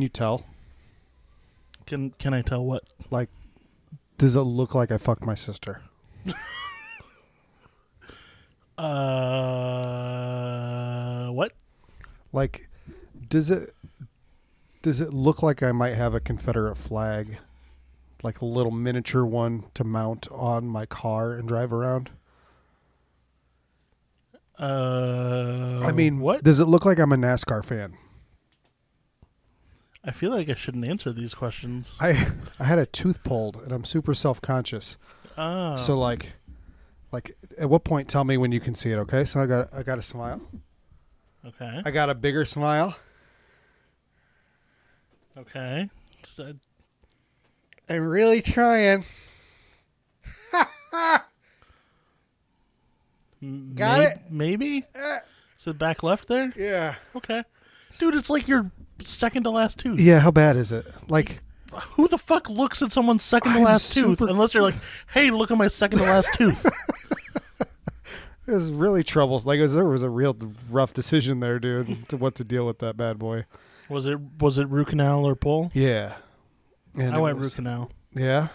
Can you tell? Can can I tell what? Like, does it look like I fucked my sister? Uh, what? Like, does it does it look like I might have a Confederate flag, like a little miniature one to mount on my car and drive around? Uh, I mean, what? Does it look like I'm a NASCAR fan? I feel like I shouldn't answer these questions. I I had a tooth pulled and I'm super self conscious. Oh, So like, like at what point? Tell me when you can see it. Okay. So I got I got a smile. okay, I got a bigger smile. okay. So, I'm really trying. Got may- it? Maybe. Eh. Is it back left there? Yeah. Okay, dude, it's like your second to last tooth. Yeah. How bad is it? Like, Who the fuck looks at someone's second to I'm last tooth unless you're like, hey, look at my second to last tooth? it was really troubles. Like, it was, there was a real rough decision there, dude, to what to deal with that bad boy. Was it was it root canal or pull? Yeah. And I went was- root canal, Yeah.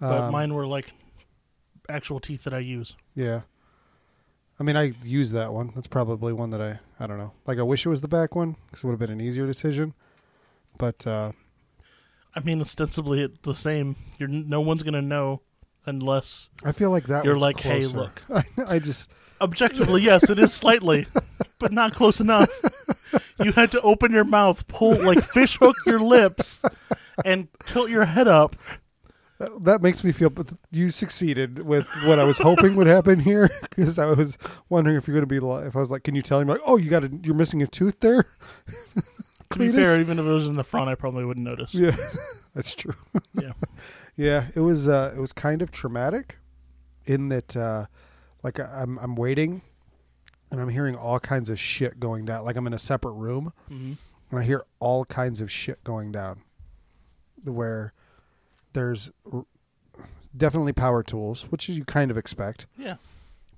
but Um, mine were like actual teeth that I use. Yeah. I mean, I use that one. That's probably one that I, I don't know. Like, I wish it was the back one because it would have been an easier decision. But, uh, I mean, ostensibly it's the same. You're no one's gonna know unless I feel like that you're like, hey, closer. look. I just, Objectively, yes, it is slightly, but not close enough. You had to open your mouth, pull like fish hook your lips, and tilt your head up. That, that makes me feel, but you succeeded with what I was hoping would happen here because I was wondering if you're going to be, if I was like, can you tell him, like, oh, you got a, you're missing a tooth there? To be fair, even if it was in the front, I probably wouldn't notice. Yeah, that's true. Yeah. yeah. It was uh, it was kind of traumatic, in that uh, like I'm I'm waiting, and I'm hearing all kinds of shit going down. Like I'm in a separate room, hmm and I hear all kinds of shit going down. Where there's r- definitely power tools, which you kind of expect, Yeah.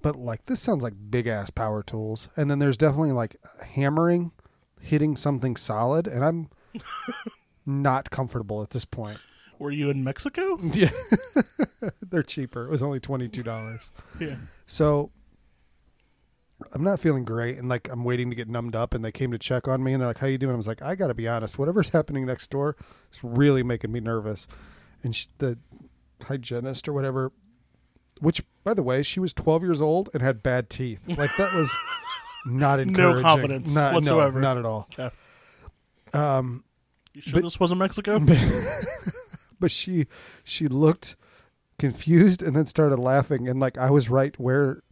but like this sounds like big ass power tools. And then there's definitely like hammering, hitting something solid, and I'm not comfortable at this point. Were you in Mexico? Yeah, they're cheaper. It was only twenty two dollars. Yeah. So I'm not feeling great, and like I'm waiting to get numbed up. And they came to check on me, and they're like, "How you doing?" I was like, "I got to be honest. Whatever's happening next door is really making me nervous." And she, the hygienist or whatever, which by the way, she was 12 years old and had bad teeth. Like that was not encouraging. No confidence Not- no, whatsoever. not at all. Yeah. Um, You sure But- this wasn't Mexico? but she she looked confused and then started laughing and like I was right where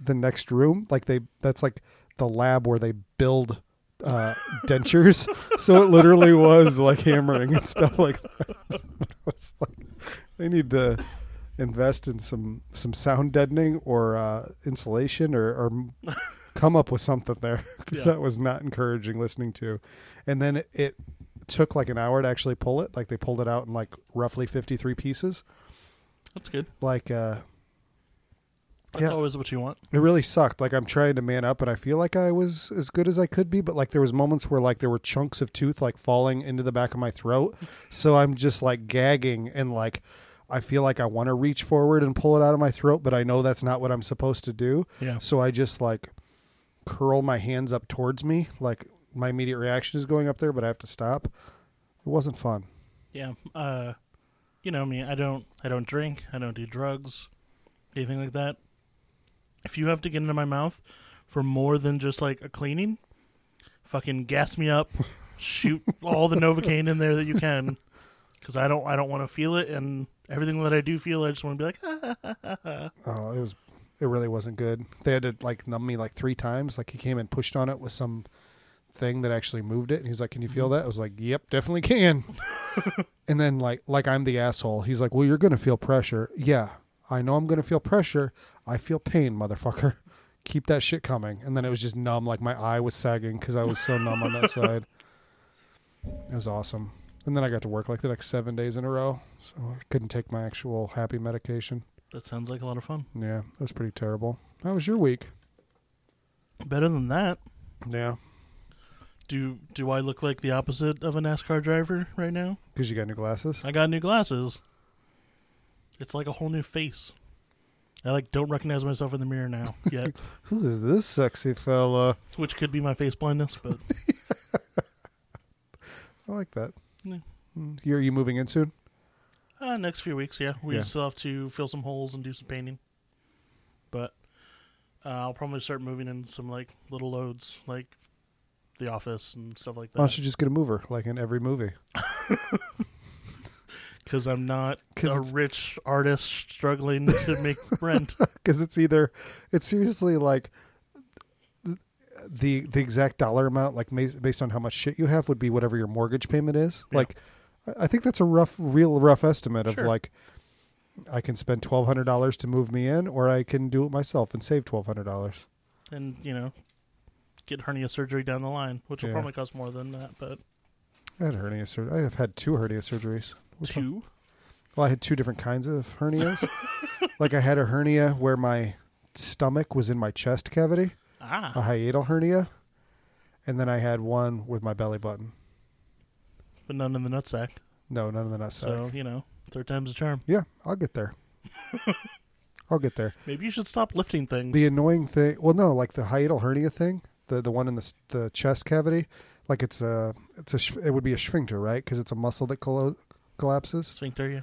the next room like they that's like the lab where they build uh dentures. So it literally was like hammering and stuff like that. I was like they need to invest in some some sound deadening or uh insulation or or come up with something there because Yeah. that was not encouraging listening to. And then it, it took like an hour to actually pull it. Like they pulled it out in like roughly 53 pieces. That's good. like uh That's Yeah. always what you want. it really sucked like i'm trying to man up and i feel like i was as good as i could be but like there was moments where like there were chunks of tooth like falling into the back of my throat so i'm just like gagging and like i feel like i want to reach forward and pull it out of my throat but i know that's not what i'm supposed to do Yeah. so i just like curl my hands up towards me like my immediate reaction is going up there but i have to stop it wasn't fun Yeah. Uh, you know me. I don't. I don't drink. I don't do drugs. Anything like that. If you have to get into my mouth for more than just like a cleaning, fucking gas me up. shoot all the novocaine in there that you can, because I don't. I don't want to feel it, and everything that I do feel, I just want to be like, ah, Oh, it was it really wasn't good. They had to like numb me like three times. Like he came and pushed on it with some thing that actually moved it. And he was like, "Can you feel that?" I was like, "Yep, definitely can." and then like like I'm the asshole. He's like, "Well, you're gonna feel pressure." Yeah, I know I'm gonna feel pressure. I feel pain, motherfucker. Keep that shit coming. And then it was just numb. Like my eye was sagging because I was so numb on that side. It was awesome. And then I got to work like the next seven days in a row, so I couldn't take my actual happy medication. that sounds like a lot of fun. Yeah, that was pretty terrible. How was your week? Better than that. Yeah. Do do I look like the opposite of a NASCAR driver right now? Because you got new glasses. I got new glasses. It's like a whole new face. I like don't recognize myself in the mirror now yet, Who is this sexy fella? which could be my face blindness, but I like that. Yeah. Mm. You're you moving in soon? uh, next few weeks, yeah, we Yeah. still have to fill some holes and do some painting. But uh, I'll probably start moving in some like little loads, like the office and stuff like Why don't you just get a mover like in every movie? Because I'm not 'Cause a it's- rich artist struggling to make rent. Because it's either it's seriously like the the exact dollar amount, like based on how much shit you have, would be whatever your mortgage payment is. Yeah. Like, I- think that's a rough, real rough estimate of like. I can spend twelve hundred dollars to move me in, or I can do it myself and save twelve hundred dollars. and you know get hernia surgery down the line, which will Yeah. probably cost more than that. But I had hernia surgery. I have had two hernia surgeries. Which one- two, Well, I had two different kinds of hernias. like I had a hernia where my stomach was in my chest cavity, ah, a hiatal hernia, and then I had one with my belly button. but none in the nutsack. No, none in the nutsack. So you know, third time's a charm. Yeah, I'll get there. I'll get there. Maybe you should stop lifting things. The annoying thing, well, no, like the hiatal hernia thing, the the one in the the chest cavity, like it's a it's a it would be a sphincter, right? Because it's a muscle that collo- collapses. sphincter, yeah.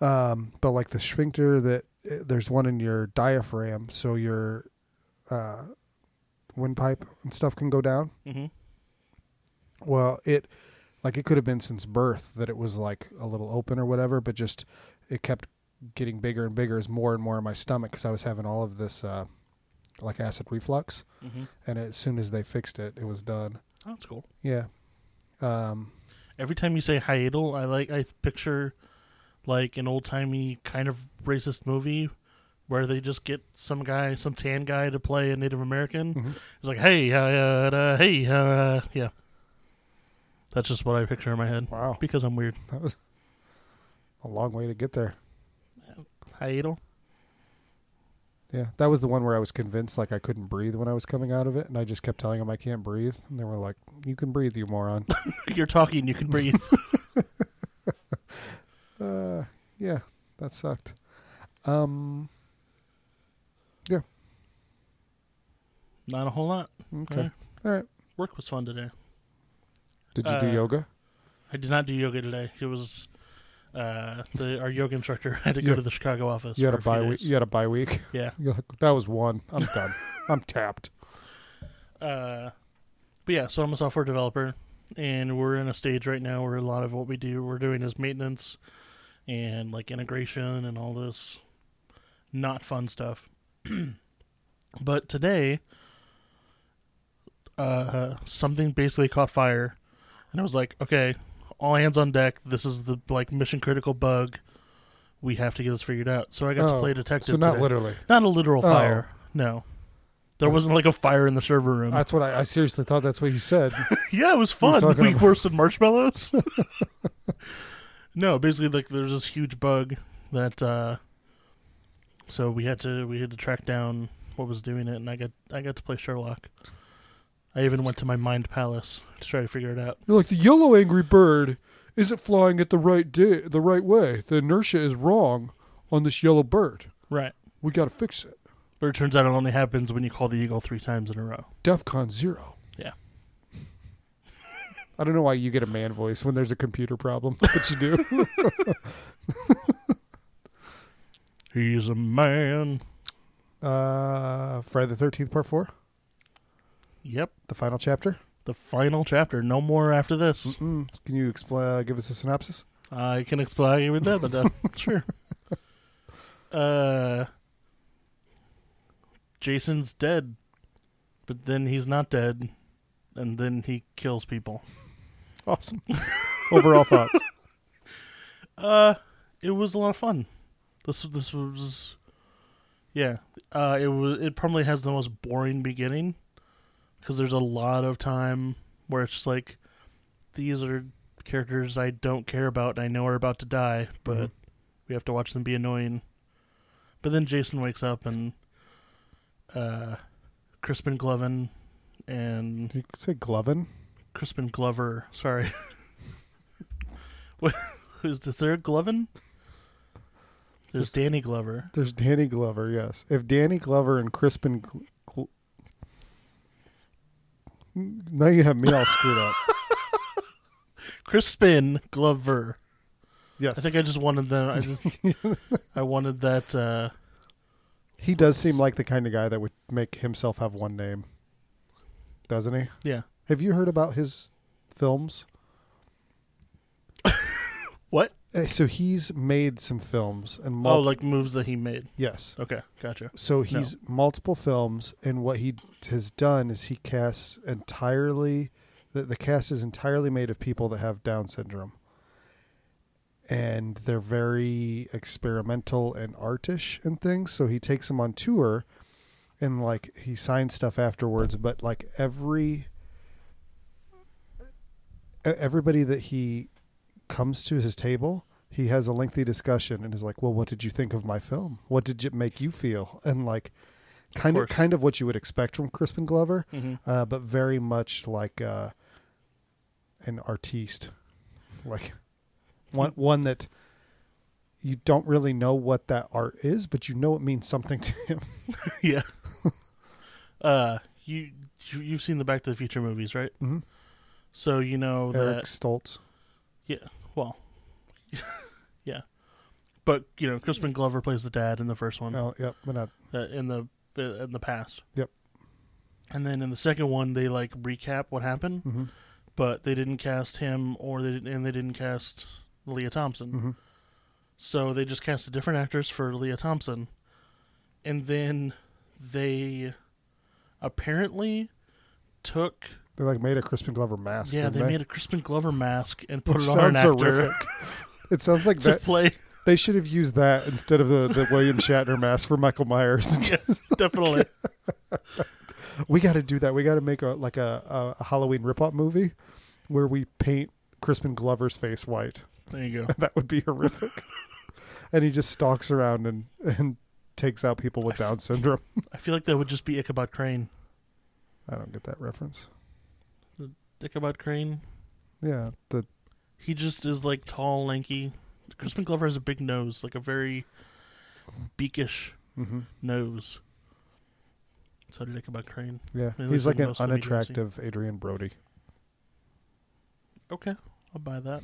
Um, but like the sphincter that uh, there's one in your diaphragm, so your uh, windpipe and stuff can go down. hmm Well, it like it could have been since birth that it was like a little open or whatever, but just it kept getting bigger and bigger as more and more in my stomach because I was having all of this uh, like acid reflux, hmm and as soon as they fixed it, it was done. Oh, that's cool. Yeah. Um, Every time you say hiatal, I like I picture like an old timey kind of racist movie where they just get some guy, some tan guy, to play a Native American. mhm. It's like, hey, uh, uh, hey, uh, yeah. That's just what I picture in my head Wow, because I'm weird. that was a long way to get there. Hiatal. Yeah, that was the one where I was convinced like I couldn't breathe when I was coming out of it, and I just kept telling them I can't breathe, and they were like, "You can breathe, you moron." You're talking, you can breathe. uh, yeah, that sucked. Um, yeah, Not a whole lot. okay. Yeah. All right. Work was fun today. Did you do Uh, yoga? I did not do yoga today. It was uh, the our yoga instructor had to go to the Chicago office. You had a bye week. You had a bye week. Yeah. You're like, that was one. I'm done. I'm tapped. Uh, but yeah, so I'm a software developer, and we're in a stage right now where a lot of what we do we're doing is maintenance and like integration and all this not fun stuff. but today, uh, something basically caught fire, and I was like, okay, all hands on deck. This is the like mission critical bug. We have to get this figured out. So I got to Oh, play detective. So not today. literally. Not a literal Oh. fire. No. There wasn't like a fire in the server room. That's what I, I seriously thought. That's what you said. yeah, it was What are you fun. talking We about? roasted marshmallows. no, basically like there's this huge bug that uh so we had to we had to track down what was doing it and I got I got to play Sherlock. I even went to my mind palace to try to figure it out. You're like the yellow angry bird isn't flying at the right day, the right way. The inertia is wrong on this yellow bird. Right. We got to fix it. But it turns out it only happens when you call the eagle three times in a row. DEFCON zero. Yeah. I don't know why you get a man voice when there's a computer problem, but you do. He's a man. uh, Friday the Thirteenth Part Four, Yep. the final chapter. The final chapter. No more after this. Mm-mm. Can you explain? Uh, give us a synopsis? I can explain with that, but uh, sure. Uh, Jason's dead, but then he's not dead, and then he kills people. Awesome. Overall thoughts. Uh, it was a lot of fun. This this was, yeah. Uh, it was it probably has the most boring beginning because there's a lot of time where it's just like these are characters I don't care about and I know are about to die, but Mhm. we have to watch them be annoying. But then Jason wakes up and uh, Crispin Gloven and Did you say Glovin? Crispin Glover. Sorry. Who's this? There Glovin? There's There's- Danny Glover. There's Danny Glover. Yes, if Danny Glover and Crispin, now you have me all screwed up. Crispin Glover. Yes, I think I just wanted them. I just I wanted that. uh he does seem like the kind of guy that would make himself have one name, doesn't he? Yeah. Have you heard about his films? What? Uh, Eh, so he's made some films and Oh, like moves that he made. yes. Okay, gotcha. So he's multiple films, and what he has done is he casts entirely. The, the cast is entirely made of people that have Down syndrome, and they're very experimental and artish and things. So he takes them on tour, and like he signs stuff afterwards. But like every everybody that he comes to his table, he has a lengthy discussion and is like, "Well, what did you think of my film? What did it make you feel?" And like, kind of, course. kind of what you would expect from Crispin Glover, hmm uh, but very much like uh, an artiste, like one one that you don't really know what that art is, but you know it means something to him. yeah. uh, you you- you've seen the Back to the Future movies, right? Mhm. So you know Eric that. Stoltz. Yeah. Well, yeah, but you know, Crispin Glover plays the dad in the first one. Oh, yep, but not uh, in the uh, in the past. Yep. And then in the second one, they like recap what happened, hmm but they didn't cast him, or they didn't, and they didn't cast Lea Thompson. hmm So they just casted different actors for Lea Thompson, and then they apparently took They like made a Crispin Glover mask. yeah didn't they made a Crispin Glover mask and put it on an actor. It sounds like to that. play. They should have used that instead of the, the William Shatner mask for Michael Myers. yes, definitely. we got to do that. We got to make a like a, a Halloween rip-off movie where we paint Crispin Glover's face white. There you go. that would be horrific. and he just stalks around and and takes out people with Down syndrome. I feel like that would just be Ichabod Crane. I don't get that reference. The Ichabod Crane. Yeah, the He just is like tall, lanky. Crispin Glover has a big nose, like a very beakish mhm. nose. So did about Crane. yeah, He he's like an most of the media I've unattractive Adrien Brody. Okay, I'll buy that.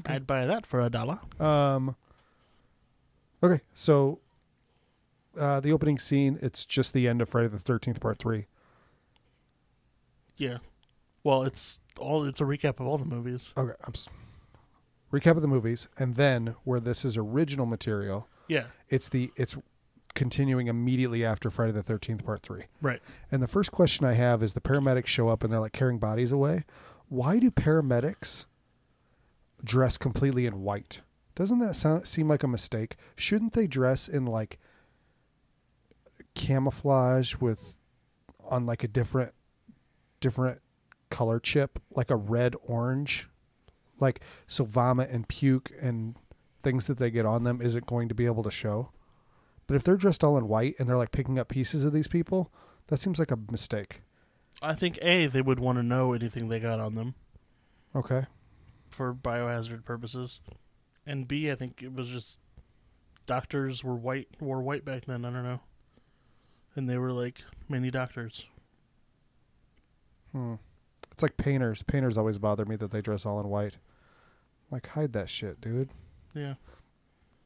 Okay. I'd buy that for a dollar. Um. Okay, so uh, the opening scene, it's just the end of Friday the Thirteenth Part Three. Yeah. Well, it's all. It's a recap of all the movies. Okay, I'm s- recap of the movies, and then where this is original material, Yeah. it's the it's continuing immediately after Friday the Thirteenth Part Three. Right. And the first question I have is: the paramedics show up and they're like carrying bodies away. Why do paramedics dress completely in white? Doesn't that sound seem like a mistake? Shouldn't they dress in like camouflage with on like a different different color chip, like a red orange? Like so vomit and puke and things that they get on them isn't going to be able to show. But if they're dressed all in white and they're like picking up pieces of these people, that seems like a mistake. I think a they would want to know anything they got on them Okay. for biohazard purposes, and b I think it was just doctors were white wore white back then. I don't know, and they were like many doctors. Hmm. It's like painters. Painters always bother me that they dress all in white. Like hide that shit, dude. Yeah.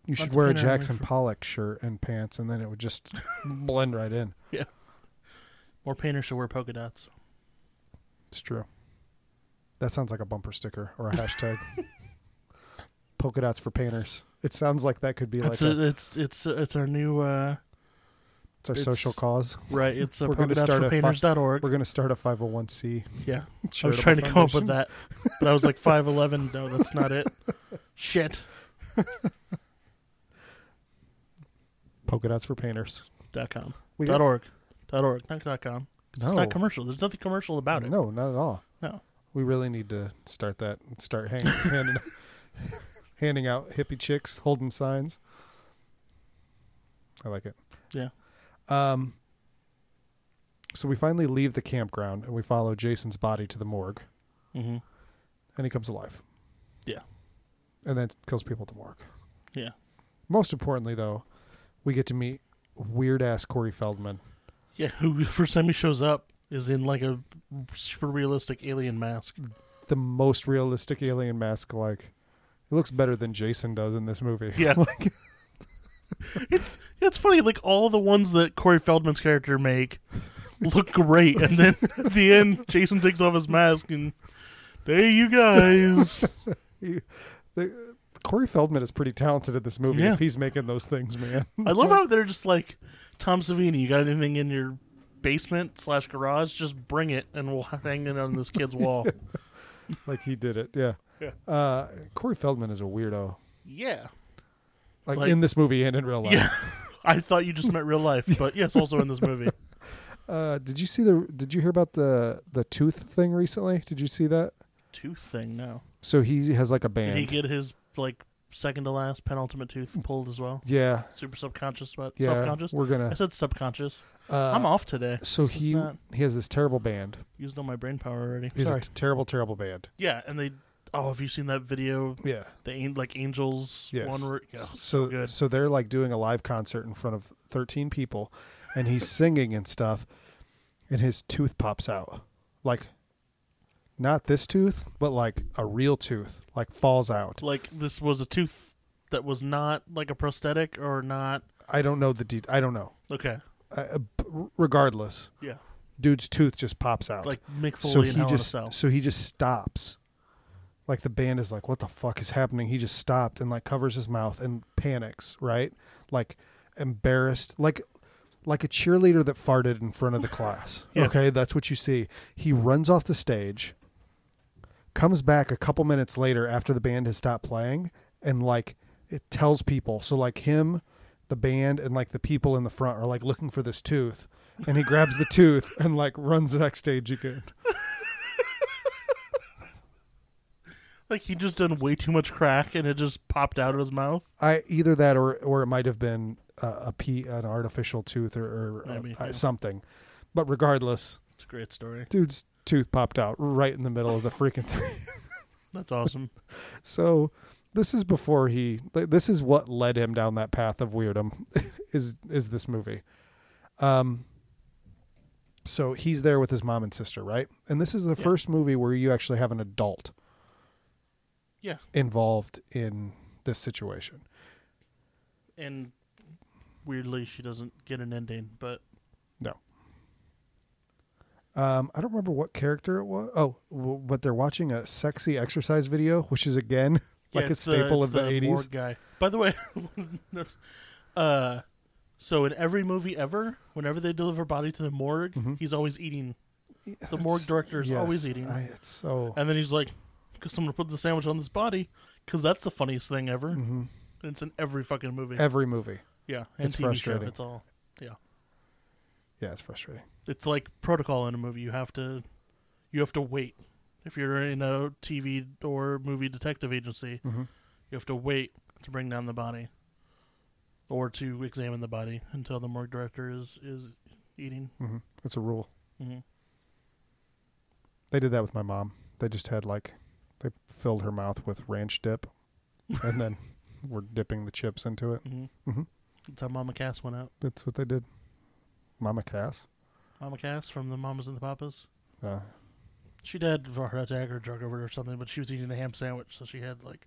You should wear a painter I Jackson for. Pollock shirt and pants, and then it would just blend right in. Yeah. More painters should wear polka dots. It's true. That sounds like a bumper sticker or a hashtag. Polka dots for painters. It sounds like that could be like it's a, a, it's it's it's our new uh it's our it's- social cause. right. It's a We're gonna dots start for a fi- painters.org. We're gonna start a 501c. Yeah, I was trying to come up with that, but I was like five eleven. No, that's not it. Shit. Polka dots for painters. Dot com. We dot got, org. Dot org. Not dot com. 'Cause It's not commercial. There's nothing commercial about it. No, not at all. No. We really need to start that and start hang, handing handing out hippie chicks holding signs. I like it. Yeah. Um. So we finally leave the campground and we follow Jason's body to the morgue, Mm-hmm. and he comes alive. Yeah. And then kills people at the morgue. Yeah. Most importantly, though, we get to meet weird ass Corey Feldman. Yeah. Who first time he shows up is in like a super realistic alien mask. The most realistic alien mask, like, it looks better than Jason does in this movie. Yeah. like, It's it's funny. Like all the ones that Corey Feldman's character make look great, and then at the end, Jason takes off his mask and there you guys. the, Corey Feldman is pretty talented in this movie Yeah. if he's making those things, man. I love how they're just like Tom Savini. You got anything in your basement slash garage? Just bring it, and we'll hang it on this kid's wall. like he did it. Yeah. Yeah. Uh, Corey Feldman is a weirdo, Yeah, like, Like- in this movie and in real life. yeah. I thought you just meant real life, but yes, also in this movie. Uh, did you see the? Did you hear about the the tooth thing recently? Did you see that? Tooth thing No. So he has like a Did band. he get his like second to last penultimate tooth pulled as well? yeah. Super subconscious, but Yeah. self-conscious. We're gonna. I said subconscious. Uh, I'm off today. So This he not- he has this terrible band. Used all my brain power already. He's a Sorry. t- terrible, terrible band. yeah, and they. Oh, have you seen that video? Yeah. The like angels Yes. one word. Yeah, so so good. so they're like doing a live concert in front of 13 people and he's singing and stuff and his tooth pops out like not this tooth but like a real tooth like falls out Like this was a tooth that was not like a prosthetic or not. i don't know the de- i don't know Okay. uh, regardless Yeah. dude's tooth just pops out Like Mick Foley so he Hell in a just so he just stops like the band is like what the fuck is happening? He just stopped and like covers his mouth and panics right? Like embarrassed like like a cheerleader that farted in front of the class. Yeah. okay? That's what you see. He runs off the stage comes back a couple minutes later after the band has stopped playing and like it tells people. So like him the band and like the people in the front are like looking for this tooth and he grabs the tooth and like runs backstage again Like he just done way too much crack and it just popped out of his mouth. I either that or or it might have been a p an artificial tooth or, or Maybe, uh, yeah. something, but regardless, It's a great story. dude's tooth popped out right in the middle of the freaking thing. That's awesome. so this is before he. This is what led him down that path of weirdom. is is this movie? Um. So he's there with his mom and sister, right? And this is the Yeah. first movie where you actually have an adult Yeah. involved in this situation. And weirdly, she doesn't get an ending, but no. Um, I don't remember what character it was. Oh, w- but they're watching a sexy exercise video, which is again like Yeah, a it's the- staple of the eighties. guy. By the way, uh, so in every movie ever, whenever they deliver body to the morgue, Mhm. he's always eating, The morgue director is always eating. I, it's so. and then he's like, "Because I'm gonna put the sandwich on this body, because that's the funniest thing ever." Mhm. And it's in every fucking movie. Every movie, yeah, and it's TV frustrating. show. It's all. yeah, Yeah, it's frustrating. It's like protocol in a movie. You have to, you have to wait. If you're in a TV or movie detective agency, hmm You have to wait to bring down the body, or to examine the body until the morgue director is is eating. hmm It's a rule. hmm They did that with my mom. They just had like, filled her mouth with ranch dip, and then we're dipping the chips into it. hmm Mhm. That's how Mama Cass went out. That's what they did. Mama Cass. Mama Cass from the Mamas and the Papas. Uh, She died of a heart attack or drug overdose or something, but she was eating a ham sandwich, so she had like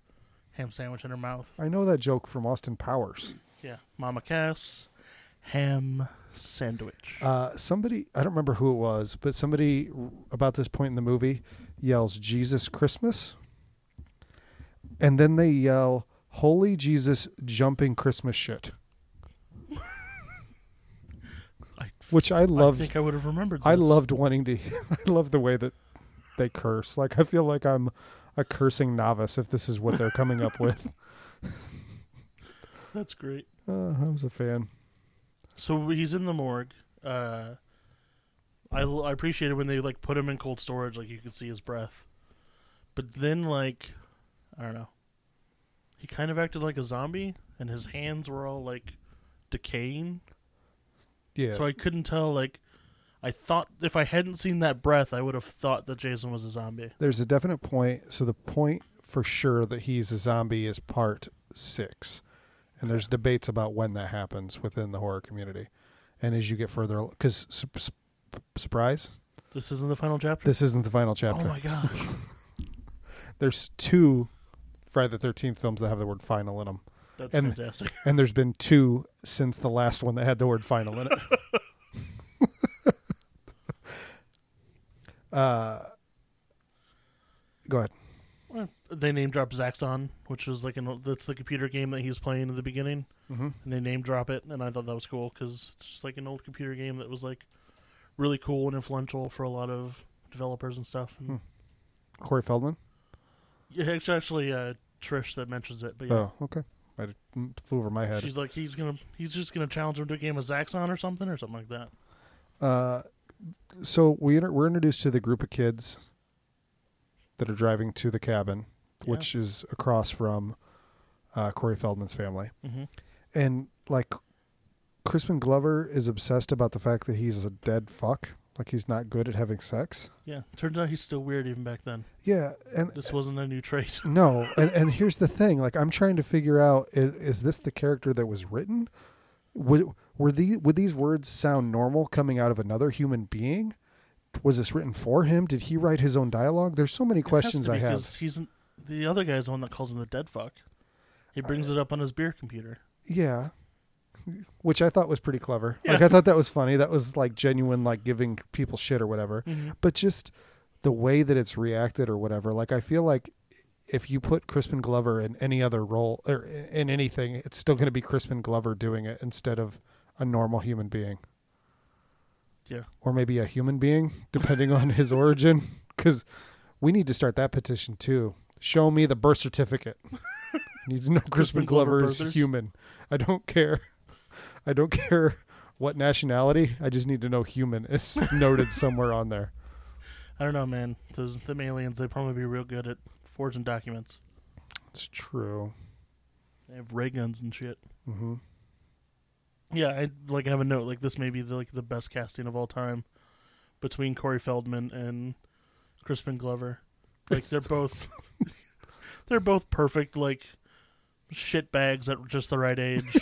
ham sandwich in her mouth. I know that joke from Austin Powers. Yeah, Mama Cass, ham sandwich. Uh, somebody, I don't remember who it was, but somebody about this point in the movie yells Jesus Christmas. And then they yell Holy Jesus jumping Christmas shit, I, which I I loved. think I would have remembered. I loved wanting to. I love the way that they curse. Like I feel like I'm a cursing novice if this is what they're coming up with. That's great. Uh, I was a fan. So he's in the morgue. Uh, I I appreciated when they like put him in cold storage, like you could see his breath. But then, like, I don't know, he kind of acted like a zombie, and his hands were all like decaying. Yeah. So I couldn't tell. Like, I thought if I hadn't seen that breath, I would have thought that Jason was a zombie. There's a definite point. So the point for sure that he's a zombie is part six, and there's debates about when that happens within the horror community. And as you get further, because su- su- surprise, This isn't the final chapter. this isn't the final chapter. oh my gosh! There's two Friday the Thirteenth films that have the word "final" in them, That's And- fantastic. and there's been two since the last one that had the word "final" in it. uh, go ahead. Well, They name drop Zaxxon, which was like an that's the computer game that he's playing in the beginning, Mm-hmm. and they name drop it, and I thought that was cool because it's just like an old computer game that was like really cool and influential for a lot of developers and stuff. And Hmm. Corey Feldman. Yeah, actually uh, Trish that mentions it, but yeah, Oh, okay. I mm, flew over my head. she's like he's gonna he's just gonna challenge him to a game of Zaxxon or something or something like that. Uh, so we inter- we're introduced to the group of kids that are driving to the cabin, Yeah. which is across from uh, Corey Feldman's family, hmm and like Crispin Glover is obsessed about the fact that he's a dead fuck, like he's not good at having sex. Yeah, turns out he's still weird even back then. Yeah, and This wasn't a new trait. no, and and here's the thing: like I'm trying to figure out is, is this the character that was written? Would were the would these words sound normal coming out of another human being? Was this written for him? Did he write his own dialogue? There's so many questions It has I have. He's the other guy's the one that calls him the dead fuck. He brings it up on his beer computer. Yeah, which I thought was pretty clever. Yeah. Like I thought that was funny. That was like genuine, like giving people shit or whatever. Mm-hmm. But just the way that it's reacted or whatever. Like I feel like if you put Crispin Glover in any other role or in anything, it's still going to be Crispin Glover doing it instead of a normal human being. Yeah. Or maybe a human being, depending on his origin. Because we need to start that petition too. Show me the birth certificate. I need to know Crispin, Crispin Glover is human. I don't care. I don't care what nationality. I just need to know human is noted somewhere on there. I don't know, man. Those them aliens, they probably be real good at forging documents. It's true. They have ray guns and shit. hmm Yeah, I like I have a note like this may be the, like the best casting of all time between Corey Feldman and Crispin Glover. Like It's- they're both they're both perfect like shit bags at just the right age.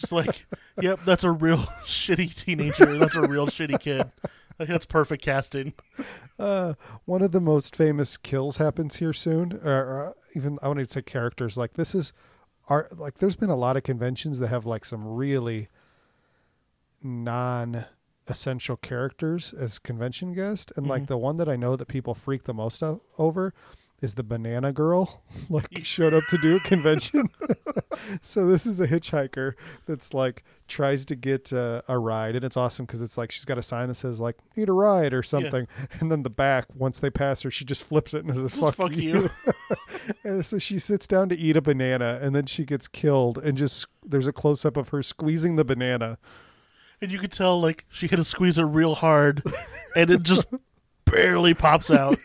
Just like, yep, that's a real shitty teenager. That's a real shitty kid. Like that's perfect casting. Uh, one of the most famous kills happens here soon. Or uh, even I want to say characters. Like this is, are like there's been a lot of conventions that have like some really non-essential characters as convention guests, and like Mhm. the one that I know that people freak the most over is the banana girl. like showed up to do a convention. so this is a hitchhiker that's like tries to get uh, a ride and it's awesome because it's like she's got a sign that says like need a ride or something and then the back once they pass her she just flips it and says fuck, fuck you, you. and so she sits down to eat a banana and then she gets killed and just there's a close-up of her squeezing the banana And you could tell like she had to squeeze it real hard and it just barely pops out.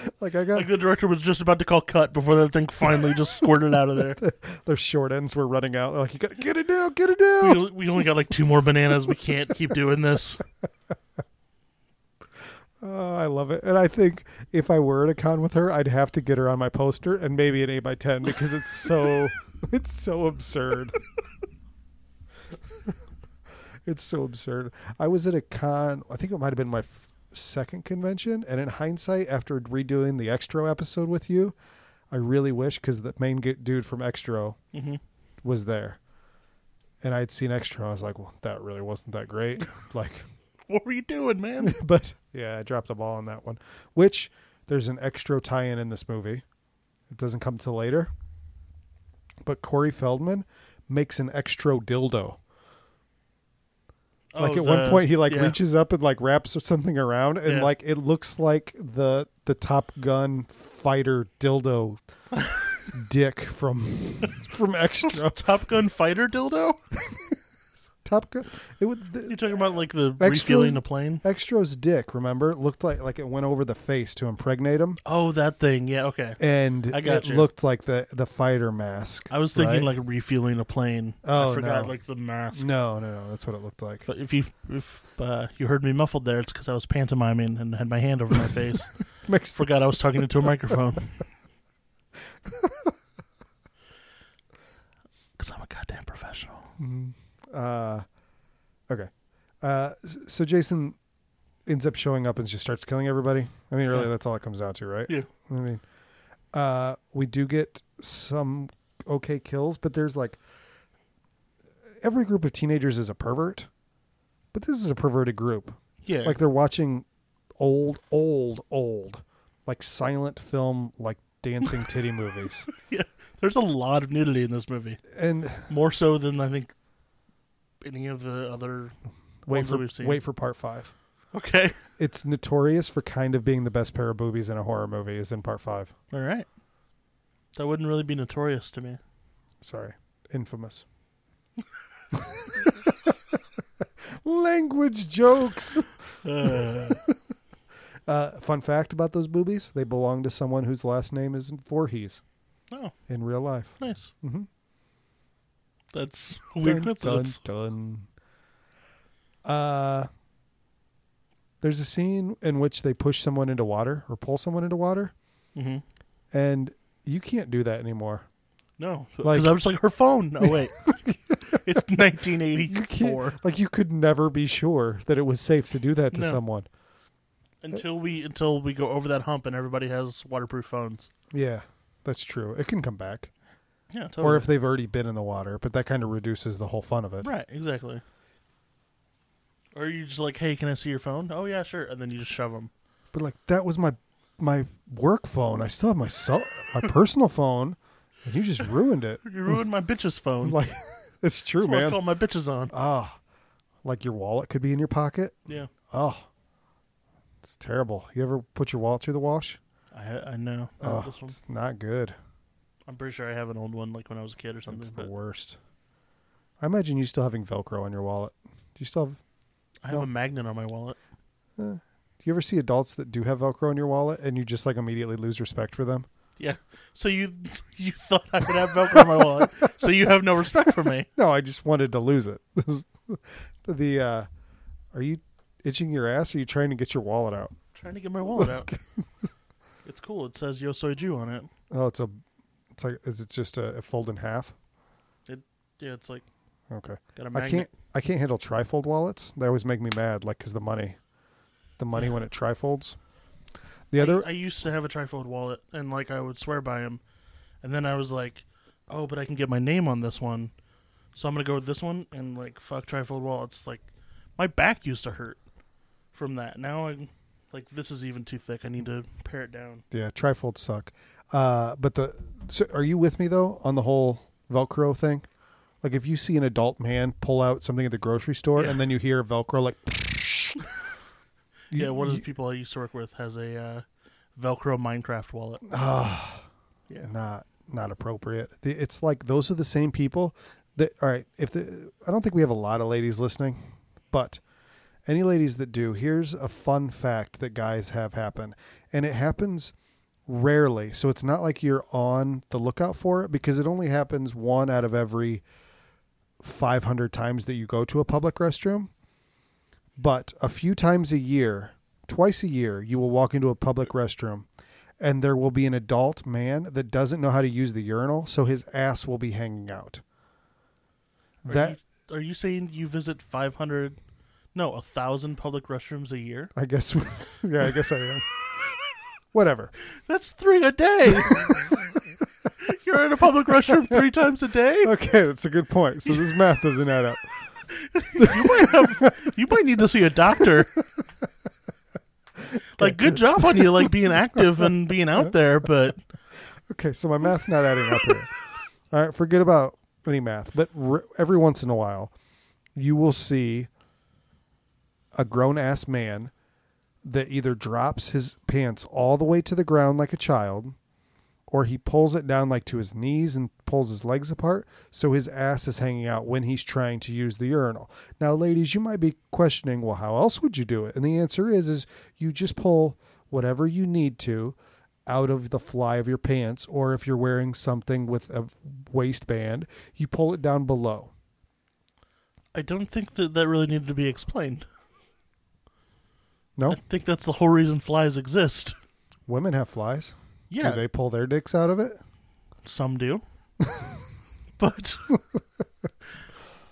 like i got Like the director was just about to call cut before that thing finally just squirted out of there. their short ends were running out They're like you gotta get it down get it We, down only- we only got like two more bananas. We can't keep doing this. oh, i love it and i think if i were at a con with her i'd have to get her on my poster and maybe an 8 by 10 because it's so it's so absurd it's so absurd i was at a con i think it might have been my second convention and in hindsight after redoing the Xtro episode with you i really wish because the main dude from Xtro hmm was there and i'd seen Xtro i was like well that really wasn't that great like What were you doing, man? but yeah, I dropped the ball on that one. Which there's an Xtro tie-in in this movie. It doesn't come till later. But Corey Feldman makes an Xtro dildo. Like Oh, at one point, he like yeah. reaches up and like wraps something around, and Yeah. like it looks like the the Top Gun fighter dildo dick from from Xtro. Top Gun fighter dildo. Top Gun. It would. The, You're talking about like the Xtro- refueling a plane? Xtro's dick, remember? It looked like like it went over the face to impregnate him, Oh, that thing. Yeah, okay. and I got it you. looked like the the fighter mask. I was thinking right? like refueling a plane. Oh, I forgot no. like the mask. No, no, no. That's what it looked like. But if you if uh, you heard me muffled there, it's because I was pantomiming and had my hand over my face. Forgot I was talking into a microphone. Because I'm a goddamn professional. Mhm. Uh, okay. Uh, so Jason ends up showing up and just starts killing everybody. I mean, really, Yeah. that's all it comes down to, right? Yeah. I mean, uh, we do get some okay kills, but there's like every group of teenagers is a pervert, but this is a perverted group. Yeah. Like they're watching old, old, old, like silent film, like dancing titty movies, Yeah. There's a lot of nudity in this movie. and More so than I think any of the other. wait Ones that for we've seen. wait for part five. Okay. It's notorious for kind of being the best pair of boobies in a horror movie is in part five. All right. That wouldn't really be notorious to me. Sorry. Infamous. Language jokes. Uh, Uh, fun fact about those boobies: they belong to someone whose last name is Voorhees oh, in real life. nice. Mm-hmm. That's weird coincidence. Dun, dun. Uh, there's a scene in which they push someone into water or pull someone into water, hmm and you can't do that anymore. No, because Like- I was like her phone. No, wait, it's You 1984. can't, like you could never be sure that it was safe to do that to No. someone. Until we until we go over that hump and everybody has waterproof phones. Yeah, that's true. It can come back, Yeah, totally. or if they've already been in the water, but that kind of reduces the whole fun of it. right, exactly. Or you just like, hey, can I see your phone? Oh yeah, sure. And then you just shove them. But like that was my my work phone. I still have my cell, my personal phone, and you just ruined it. You ruined my bitch's phone. Like it's true, That's what I call my bitches on. Ah, like your wallet could be in your pocket. Yeah, Oh, it's terrible. You ever put your wallet through the wash? I I know. Oh, it's not good. I'm pretty sure I have an old one, like when I was a kid or something. It's the But worst. I imagine you still having Velcro on your wallet. Do you still have? I have no. a magnet on my wallet. Do you ever see adults that do have Velcro in your wallet and you just like immediately lose respect for them? Yeah. So you you thought I would have Velcro on my wallet, so you have no respect for me. No, I just wanted to lose it. the uh, are you itching your ass? Or are you trying to get your wallet out? trying to get my wallet out. it's cool. It says Yo Soy Jew on it. Oh, it's a. It's like is it just a, a fold in half? It Yeah, it's like Okay. got a I can't. I can't handle trifold wallets. They always make me mad. Like because the money, the money when it trifolds. The I- other. I, used to have a trifold wallet, and like I would swear by him, and then I was like, "Oh, but I can get my name on this one, so I'm gonna go with this one." And like, fuck trifold wallets. Like, my back used to hurt from that. Now I'm like, this is even too thick. I need to pare it down. Yeah, trifolds suck. Uh, but the. So are you with me though on the whole Velcro thing? Like if you see an adult man pull out something at the grocery store Yeah. and then you hear Velcro like. yeah, one of the people I used to work with has a uh, Velcro Minecraft wallet. Ah. Yeah, not not appropriate. It's like those are the same people that all right, if the I don't think we have a lot of ladies listening, but any ladies that do, here's a fun fact that guys have happen. And it happens rarely. So it's not like you're on the lookout for it because it only happens one out of every 500 times that you go to a public restroom. But a few times a year, twice a year, you will walk into a public restroom and there will be an adult man that doesn't know how to use the urinal, so his ass will be hanging out. Are That you, are you saying you visit 500, no, a thousand public restrooms a year? I guess, yeah, I guess I am. Whatever. That's three a day. You're in a public restroom three times a day. Okay, that's a good point. So this math doesn't add up. You might have. You might need to see a doctor. Like, good job on you, like being active and being out there. But Okay, so my math's not adding up here. All right, forget about any math, but r- every once in a while, you will see a grown ass man that either drops his pants all the way to the ground like a child, or he pulls it down like to his knees and pulls his legs apart so his ass is hanging out when he's trying to use the urinal. Now, ladies, you might be questioning, well, how else would you do it? And the answer is is you just pull whatever you need to out of the fly of your pants or if you're wearing something with a waistband, you pull it down below. I don't think that that really needed to be explained. No, I think that's the whole reason flies exist. women have flies. Yeah, Do they pull their dicks out of it? some do, but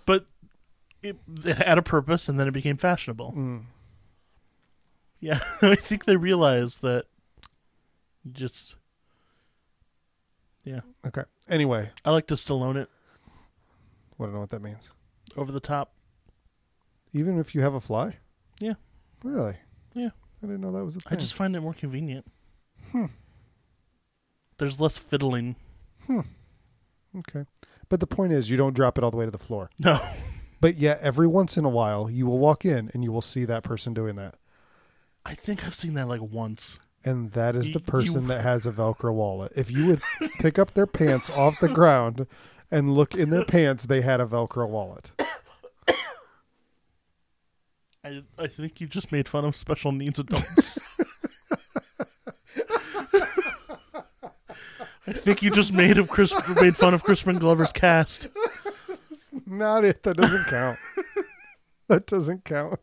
but it, it had a purpose, and then it became fashionable. Mm. Yeah, I think they realized that. Just yeah, Okay. Anyway, I like to Stallone it I don't know what that means. over the top. Even if you have a fly? Yeah. Really? Yeah. I didn't know that was a I thing. I just find it more convenient. Hmm. There's less fiddling. Hmm. Okay. But the point is, you don't drop it all the way to the floor. No, But yet, every once in a while, you will walk in and you will see that person doing that. I think I've seen that like once. And that is the person you- that has a Velcro wallet. If you would pick up their pants off the ground and look in their pants, they had a Velcro wallet. I I think you just made fun of special needs adults. I think you just made of Chris made fun of Crispin Glover's cast. Not it. That doesn't count. that doesn't count.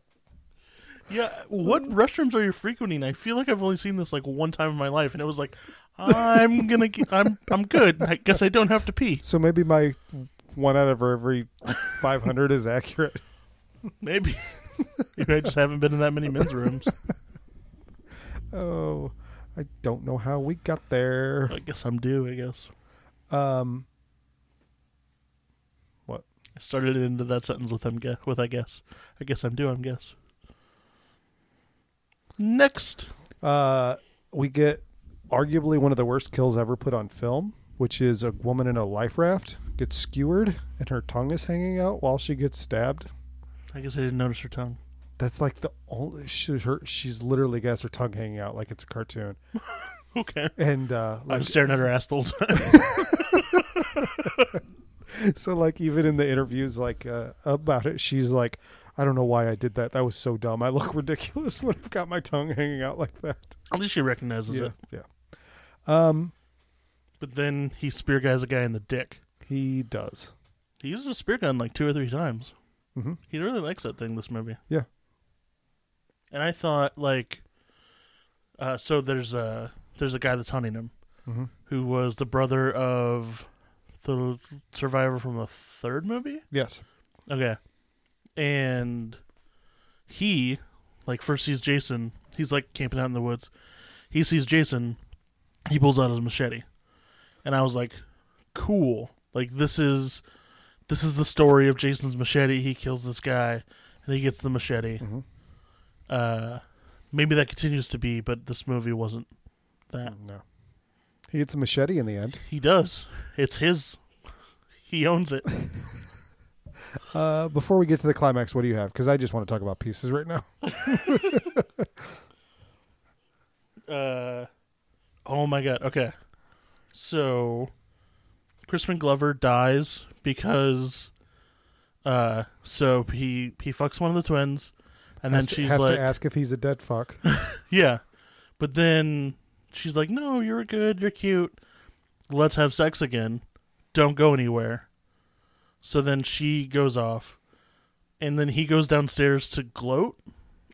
Yeah, what restrooms are you frequenting? I feel like I've only seen this like one time in my life, and it was like, I'm gonna, get, I'm, I'm good. I guess I don't have to pee. So maybe my one out of every 500 is accurate. Maybe, maybe I just haven't been in that many men's rooms. Oh, I don't know how we got there. I guess I'm due. I guess Um, what? I started into that sentence with I'm guess with I guess. I guess I'm due. I'm guess. Next, uh, we get arguably one of the worst kills ever put on film, which is a woman in a life raft gets skewered and her tongue is hanging out while she gets stabbed. I guess I didn't notice her tongue. That's like the only she, her, she's literally got her tongue hanging out like it's a cartoon. Okay, And uh, I'm like staring at her ass the whole time. so like even in the interviews like uh, about it, she's like, I don't know why I did that. That was so dumb. I look ridiculous when I've got my tongue hanging out like that. At least she recognizes yeah, it. yeah. Um, But then he spear guys a guy in the dick. he does. He uses a spear gun like two or three times. Hmm He really likes that thing. This movie. Yeah. And I thought like, uh, so there's a there's a guy that's hunting him hmm who was the brother of the survivor from the third movie. Yes. Okay. And he, like, first sees Jason. He's like camping out in the woods. He sees Jason. He pulls out his machete, and I was like, "Cool! Like this is, this is the story of Jason's machete. He kills this guy, and he gets the machete. hmm Uh, maybe that continues to be, but this movie wasn't that. No. He gets a machete in the end. He does. It's his. He owns it. Uh, before we get to the climax, what do you have? Because I just want to talk about pieces right now. Uh, oh my god. Okay, so Crispin Glover dies because uh, so he he fucks one of the twins, and has then to, she's has like, to ask if he's a dead fuck. yeah, but then she's like, no, you're good, you're cute. Let's have sex again. Don't go anywhere. So then she goes off, and then he goes downstairs to gloat.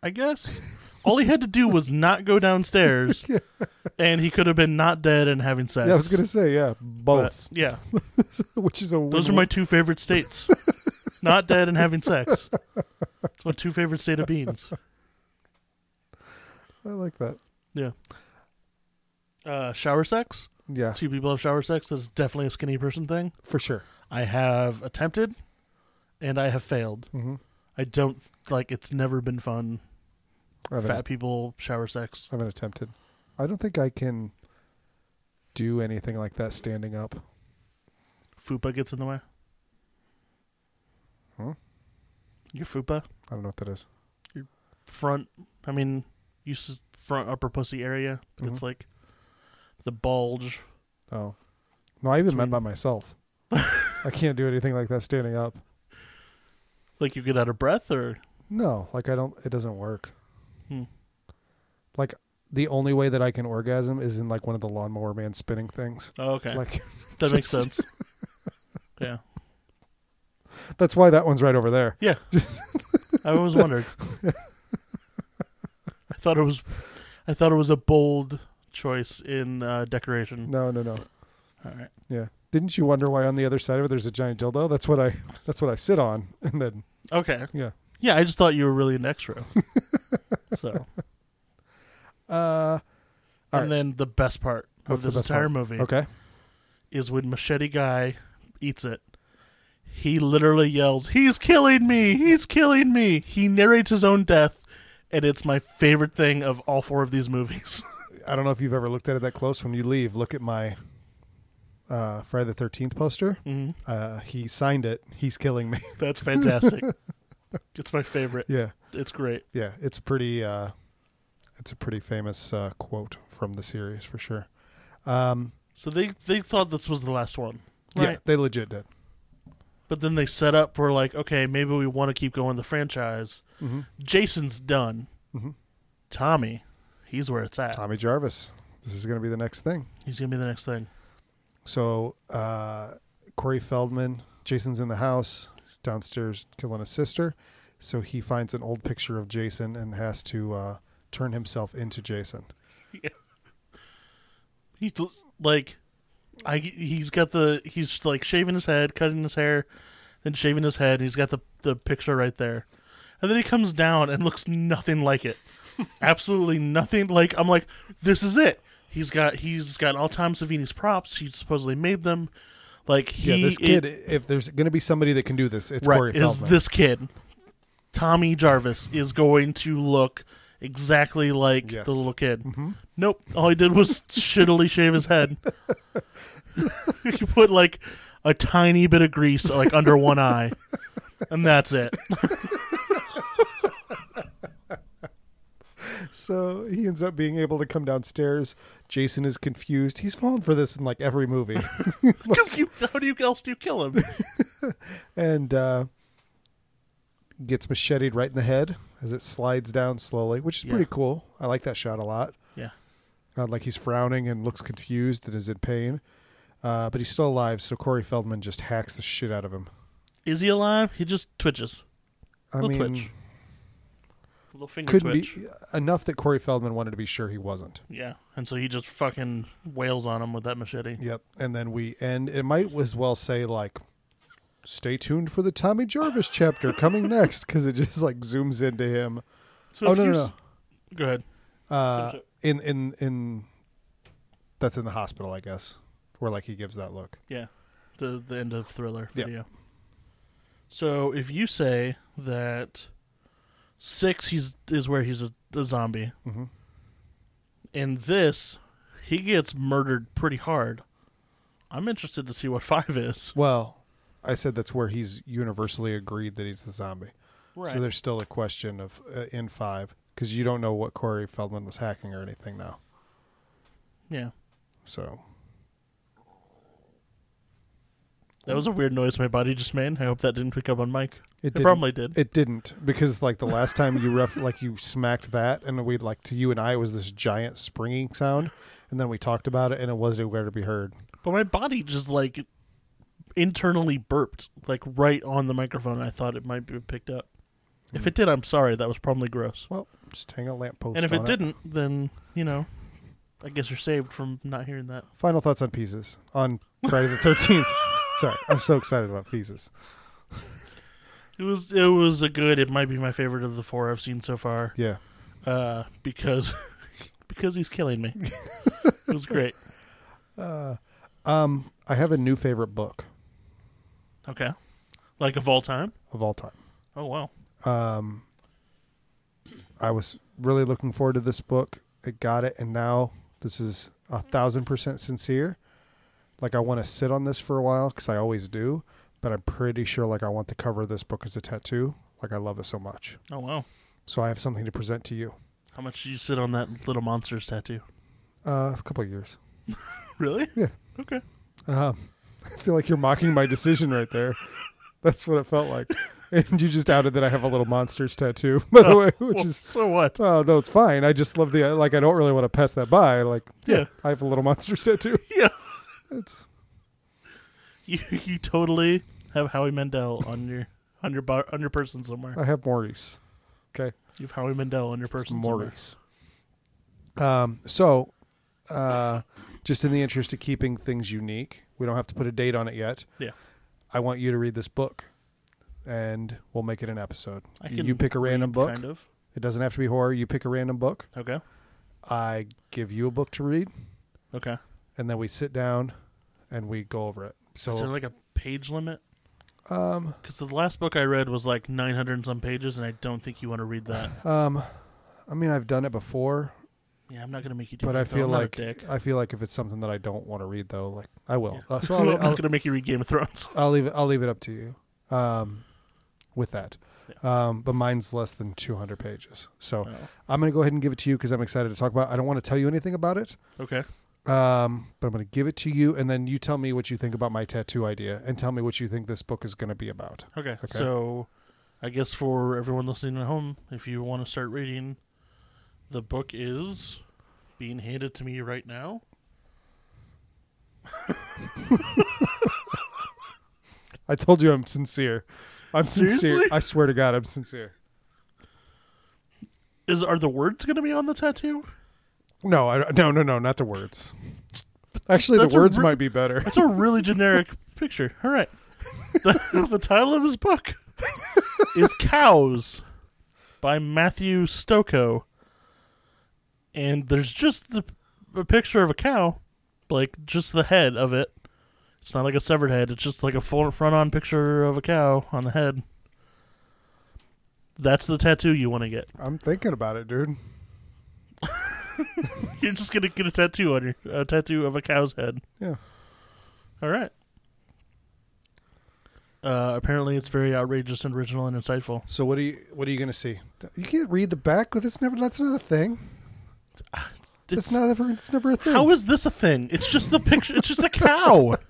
I guess. All he had to do was not go downstairs, and he could have been not dead and having sex. yeah, I was gonna say yeah, But, both, yeah, which is a those are my two favorite states: not dead and having sex. It's my two favorite state of beings. I like that. Yeah. Uh, shower sex. Yeah, Two people have shower sex. That's definitely a skinny person thing. for sure. I have attempted, and I have failed. hmm I don't like. It's never been fun. Fat people shower sex. I haven't attempted. I don't think I can do anything like that standing up. Fupa gets in the way. Huh? Your fupa I don't know what that is. Your front. I mean, use front upper pussy area. But It's mm-hmm. like the bulge Oh, no, I even meant by myself. I can't do anything like that standing up. Like you get out of breath, or No, like I don't. It doesn't work. Like the only way that I can orgasm is in like one of the lawnmower man spinning things. oh, okay, Like that makes sense. yeah, that's why that one's right over there. yeah. I always wondered. I thought it was, I thought it was a bold choice in uh, decoration. No, no, no. All right. Yeah. Didn't you wonder why on the other side of it there's a giant dildo? That's what I. That's what I sit on, and then Okay. yeah. Yeah, I just thought you were really an extra. so, Uh. And right. then the best part What's of this entire part? movie Okay. is when Machete Guy eats it. He literally yells, "He's killing me! He's killing me!" He narrates his own death, and it's my favorite thing of all four of these movies. I don't know if you've ever looked at it that close. When you leave, look at my uh, Friday the Thirteenth poster. hmm Uh, he signed it. He's killing me. That's fantastic. it's my favorite. yeah, It's great. yeah. It's pretty. Uh, it's a pretty famous uh, quote from the series for sure. Um, So they they thought this was the last one, Yeah, right? they legit did. But then they set up for like, okay, maybe we want to keep going the franchise. Mm-hmm. Jason's done. Mhm. Tommy, he's where it's at. Tommy Jarvis. This is going to be the next thing. He's gonna be the next thing. So uh, Corey Feldman, Jason's in the house. Downstairs killing his sister. So he finds an old picture of Jason and has to uh, turn himself into Jason. He's l- like, I he's got the he's like shaving his head, cutting his hair, then shaving his head. He's got the the picture right there, and then he comes down and looks nothing like it. Absolutely nothing like. I'm like, this is it. He's got he's got all Tom Savini's props. He supposedly made them. Like he yeah, this it- kid. if there's going to be somebody that can do this, it's right, Corey is this kid, Tommy Jarvis, is going to look exactly like Yes. the little kid. Mhm. Nope. All he did was shittily shave his head. he put like a tiny bit of grease like under one eye, and that's it. So he ends up being able to come downstairs. Jason is confused. He's fallen for this in like every movie, Because you, how do you else do you kill him? and uh, gets macheted right in the head as it slides down slowly, which is Yeah. pretty cool. I like that shot a lot. Yeah. Uh, like he's frowning and looks confused and is in pain. Uh, but he's still alive, so Corey Feldman just hacks the shit out of him. Is he alive? He just twitches. I Little mean, twitch. Little finger could twitch. be enough that Corey Feldman wanted to be sure he wasn't. Yeah, and so he just fucking wails on him with that machete. Yep. And then we end. It might as well say like, "Stay tuned for the Tommy Jarvis chapter coming next," because it just like zooms into him. So oh no, no, no. Go ahead. Uh, in in in. That's in the hospital, I guess, where like he gives that look. Yeah, the the end of Thriller Yep. video. So if you say that six, he's is where he's a, a zombie. Mm-hmm. In this, he gets murdered pretty hard. I'm interested to see what five is. Well, I said that's where he's universally agreed that he's the zombie. Right. So there's still a question of uh, in five because you don't know what Corey Feldman was hacking or anything now. yeah, So that was a weird noise my body just made. I hope that didn't pick up on mic. it It probably did. it didn't because like the last time you ref like you smacked that and we like to you and I it was this giant springing sound and then we talked about it and it wasn't anywhere to be heard. But my body just like internally burped like right on the microphone. I thought it might be picked up. If it did, I'm sorry. That was probably gross. Well, just hang a lamppost. and if on it didn't, then you know, I guess you're saved from not hearing that. Final thoughts on pieces on Friday the Thirteenth. Sorry, I'm so excited about pieces. It was it was a good. It might be my favorite of the four I've seen so far. Yeah. Uh, because because he's killing me. it was great. Uh, um, I have a new favorite book Okay, like of all time. of all time. Oh wow. Um, I was really looking forward to this book. It got it, and now this is a thousand percent sincere. Like I want to sit on this for a while because I always do, but I'm pretty sure like I want the cover of this book as a tattoo. Like I love it so much. Oh wow. So I have something to present to you. How much did you sit on that little monsters tattoo? Uh, a couple of years. Really? Yeah. Okay. Um, I feel like you're mocking my decision right there. That's what it felt like. And you just outed that I have a little monsters tattoo, by the Oh, way, which Well, is so what? oh no, it's fine. I just love the like. I don't really want to pass that by. Like, yeah, Yeah. I have a little monsters tattoo. Yeah. It's You you totally have Howie Mandel on your on your bar, on your person somewhere. I have Maurice. Okay, You have Howie Mandel on your it's person somewhere. Maurice. Um. So, uh, just in the interest of keeping things unique, we don't have to put a date on it yet. Yeah. I want you to read this book, and we'll make it an episode. I you pick a random book. Kind of. It doesn't have to be horror. You pick a random book. Okay. I give you a book to read, Okay. and then we sit down and we go over it. Is there So, like a page limit? um, Because the last book I read was like 900 and some pages, and I don't think you want to read that. um, I mean, I've done it before, Yeah, I'm not going to make you do but that. I though. feel I'm not a like dick. I feel like if it's something that I don't want to read, though, like I will. Uh, so I'm I'll, not going to make you read Game of Thrones. I'll leave it. I'll leave it up to you. Um, with that, um, but mine's less than 200 pages, so Oh, I'm gonna go ahead and give it to you because I'm excited to talk about. it. I don't want to tell you anything about it. okay. Um, but I'm going to give it to you, and then you tell me what you think about my tattoo idea, and tell me what you think this book is going to be about. Okay. Okay. So, I guess for everyone listening at home, if you want to start reading, the book is being handed to me right now. I told you I'm sincere. I'm sincere. I swear to God, I'm sincere. Is are the words going to be on the tattoo? No, I, no, no, no, not the words. Actually, That's the words re- might be better. That's a really generic picture. All right. The, the title of his book is Cows by Matthew Stokoe. And there's just the, a picture of a cow, like just the head of it. It's not like a severed head, it's just like a full front on picture of a cow on the head. That's the tattoo you want to get. I'm thinking about it, dude. You're just going to get a tattoo on your a tattoo of a cow's head. Yeah. All right. Uh, apparently, it's very outrageous and original and insightful. So what are you what are you going to see? You can't read the back. But that's never. That's not a thing. It's, It's, not ever. It's never a thing. how is this a thing? It's just the picture. It's just a cow.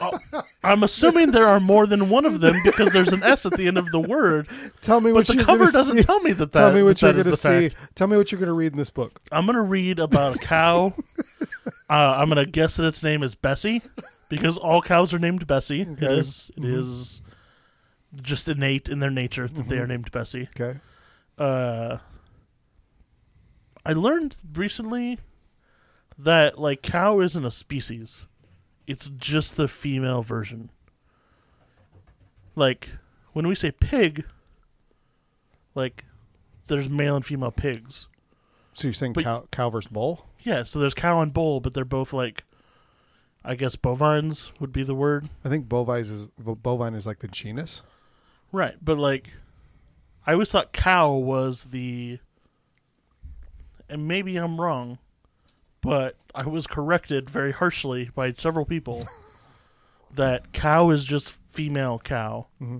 Oh, I'm assuming there are more than one of them because there's an S at the end of the word, tell me but what the you're cover doesn't see. tell me that. that Tell me what that you're going to see. fact. Tell me what you're going to read in this book. I'm gonna read about a cow. uh, I'm gonna guess that its name is Bessie because all cows are named Bessie because it Mhm. is just innate in their nature that they Mhm. are named Bessie. Okay. Uh, I learned recently that like cow isn't a species; it's just the female version. Like when we say pig, like there's male and female pigs. So you're saying But- cow, cow versus bull? Yeah, so there's cow and bull, but they're both like, I guess bovines would be the word, I think bovine is bovine is like the genus. right? But like, I always thought cow was the, and maybe I'm wrong, but I was corrected very harshly by several people that cow is just female cow, Mm-hmm.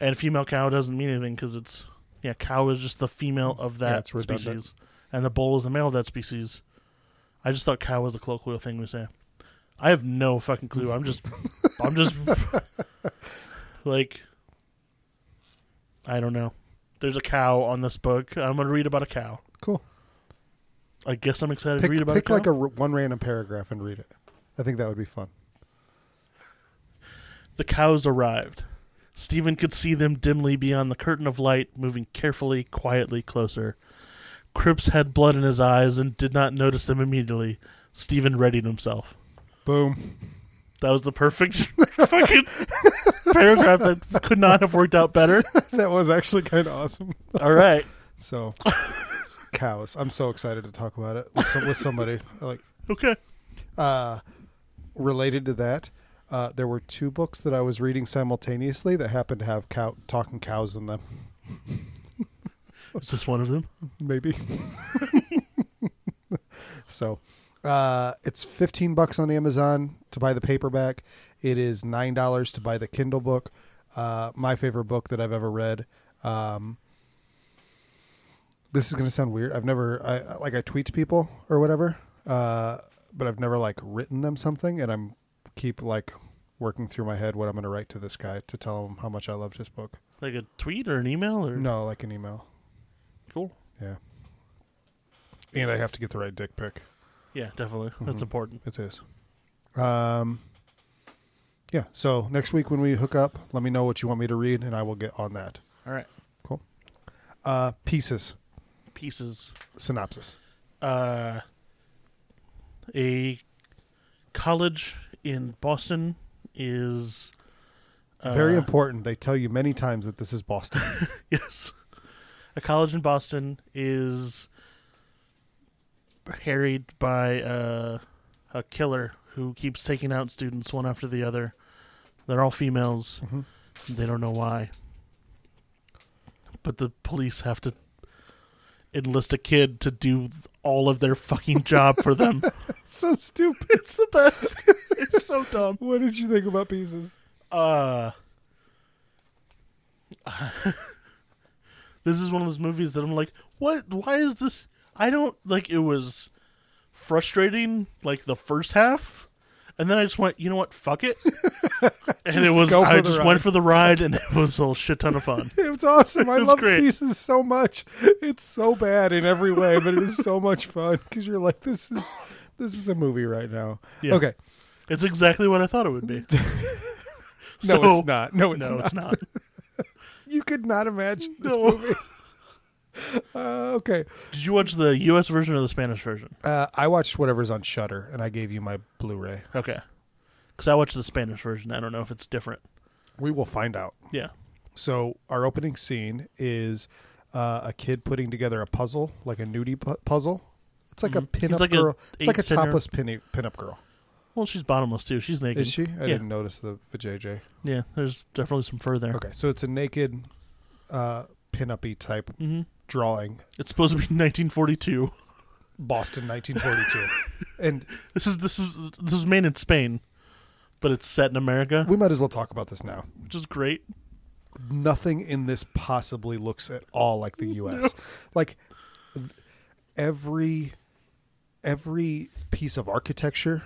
and female cow doesn't mean anything because it's yeah, cow is just the female of that redundant. species, and the bull is the male of that species. I just thought cow was a colloquial thing we say. I have no fucking clue. I'm just, I'm just like, I don't know. There's a cow on this book. I'm gonna read about a cow. Cool. I guess I'm excited Pick, to read about that. pick a cow. like a r- one random paragraph and read it. I think that would be fun. The cows arrived. Stephen could see them dimly beyond the curtain of light, moving carefully, quietly closer. Cripps had blood in his eyes and did not notice them immediately. Stephen readied himself. Boom. That was the perfect fucking paragraph that could not have worked out better. that was actually kind of awesome. All right. So, cows. I'm so excited to talk about it with, some, with somebody. Like, Okay. uh, related to that, uh, there were two books that I was reading simultaneously that happened to have cow talking cows in them. Is this one of them? Maybe. so, uh, it's 15 bucks on Amazon to buy the paperback. It is nine dollars to buy the Kindle book. Uh, my favorite book that I've ever read. Um, this is going to sound weird. I've never, I, like, I tweet to people or whatever. Uh, but I've never like written them something, and I'm keep like working through my head what I'm going to write to this guy to tell him how much I loved his book. Like a tweet or an email or No, like an email. cool. Yeah. And I have to get the right dick pic. Yeah, definitely. That's Mhm. important. It is. Um. Yeah. So next week when we hook up, let me know what you want me to read, and I will get on that. All right. Cool. Uh, pieces Pieces. synopsis. Uh, a college in Boston is uh, Very important. They tell you many times that this is Boston. Yes. A college in Boston is harried by uh, a killer who keeps taking out students one after the other. They're all females. Mhm. They don't know why. But the police have to enlist a kid to do all of their fucking job for them. so stupid. it's the best. It's so dumb. What did you think about pieces? Uh This is one of those movies that I'm like, what why is this I don't like it was frustrating like the first half and then I just went, you know what, fuck it. and it was I just ride. went for the ride and it was a shit ton of fun. It was awesome. I was love great. pieces so much. It's so bad in every way, but it is so much fun because you're like, this is this is a movie right now. Yeah. Okay. It's exactly what I thought it would be. No, So- it's not. No, it's no, not. it's not. You could not imagine this No. movie. Uh, okay. Did you watch the US version or the Spanish version? Uh, I watched whatever's on Shudder, and I gave you my Blu-ray. Okay. Cuz I watched the Spanish version. I don't know if it's different. We will find out. Yeah. So our opening scene is uh, a kid putting together a puzzle, like a nudie pu- puzzle. It's like a Mhm. He's pinup like a girl. it's like a center- topless pin- pinup girl. Well, she's bottomless too. She's naked. Is she? I Yeah. didn't notice the vajayjay. Yeah, there's definitely some fur there. Okay, so it's a naked, uh, pinup-y type hmm drawing. It's supposed to be 1942. Boston, 1942, and This is this is this is made in Spain, but it's set in America, we might as well talk about this now. which is great. nothing in this possibly looks at all like the US. Like every every piece of architecture,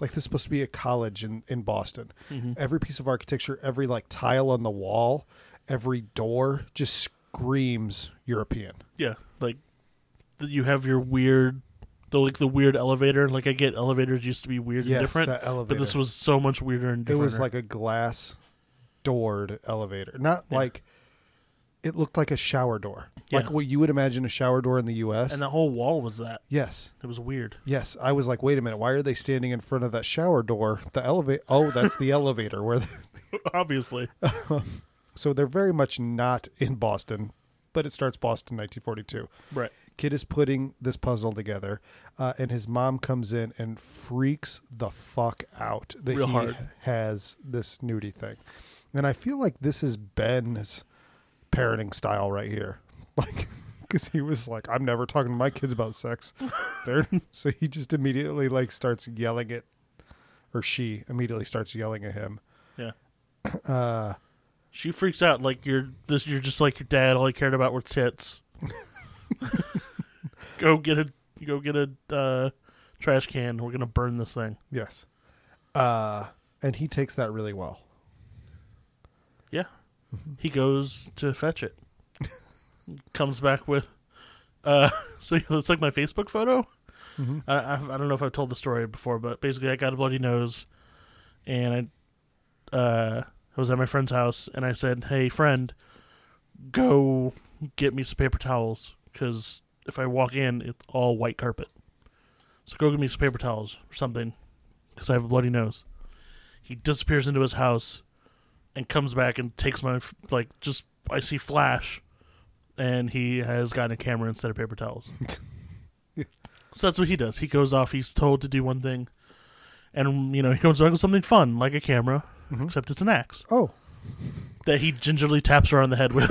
like this is supposed to be a college in in Boston. Mhm. Every piece of architecture, every like tile on the wall, every door just screams European. Yeah, like you have your weird, the like the weird elevator. Like I get elevators used to be weird yes, and different, that elevator. but this was so much weirder and different. it was like a glass doored elevator. Not Yeah. like it looked like a shower door. Yeah. Like what you would imagine a shower door in the US. and the whole wall was that. yes. It was weird. Yes, I was like, wait a minute, why are they standing in front of that shower door? The elevator. Oh, that's the elevator. Where? The- Obviously, so they're very much not in Boston, but it starts Boston, 1942. right? Kid is putting this puzzle together, uh, and his mom comes in and freaks the fuck out that Real he hard. has this nudie thing, and I feel like this is Ben's parenting style right here, like. Because he was like, "I'm never talking to my kids about sex," so he just immediately like starts yelling at, or she immediately starts yelling at him. Yeah. Uh, She freaks out like you're this. You're just like your dad. All he cared about were tits. go get a go get a uh, trash can. We're gonna burn this thing. yes, uh, and he takes that really well. Yeah. He goes to fetch it. Comes back with uh so it's like my Facebook photo. Mhm. I, I I don't know if I've told the story before, but basically I got a bloody nose and I uh I was at my friend's house and I said, "Hey friend, go get me some paper towels cuz if I walk in it's all white carpet. So go get me some paper towels or something cuz I have a bloody nose." He disappears into his house and comes back and takes my like just I see flash, and he has gotten a camera instead of paper towels. so that's what he does. He goes off. He's told to do one thing, and you know he comes back with something fun like a camera, Mhm. except it's an axe Oh, that he gingerly taps her on the head with.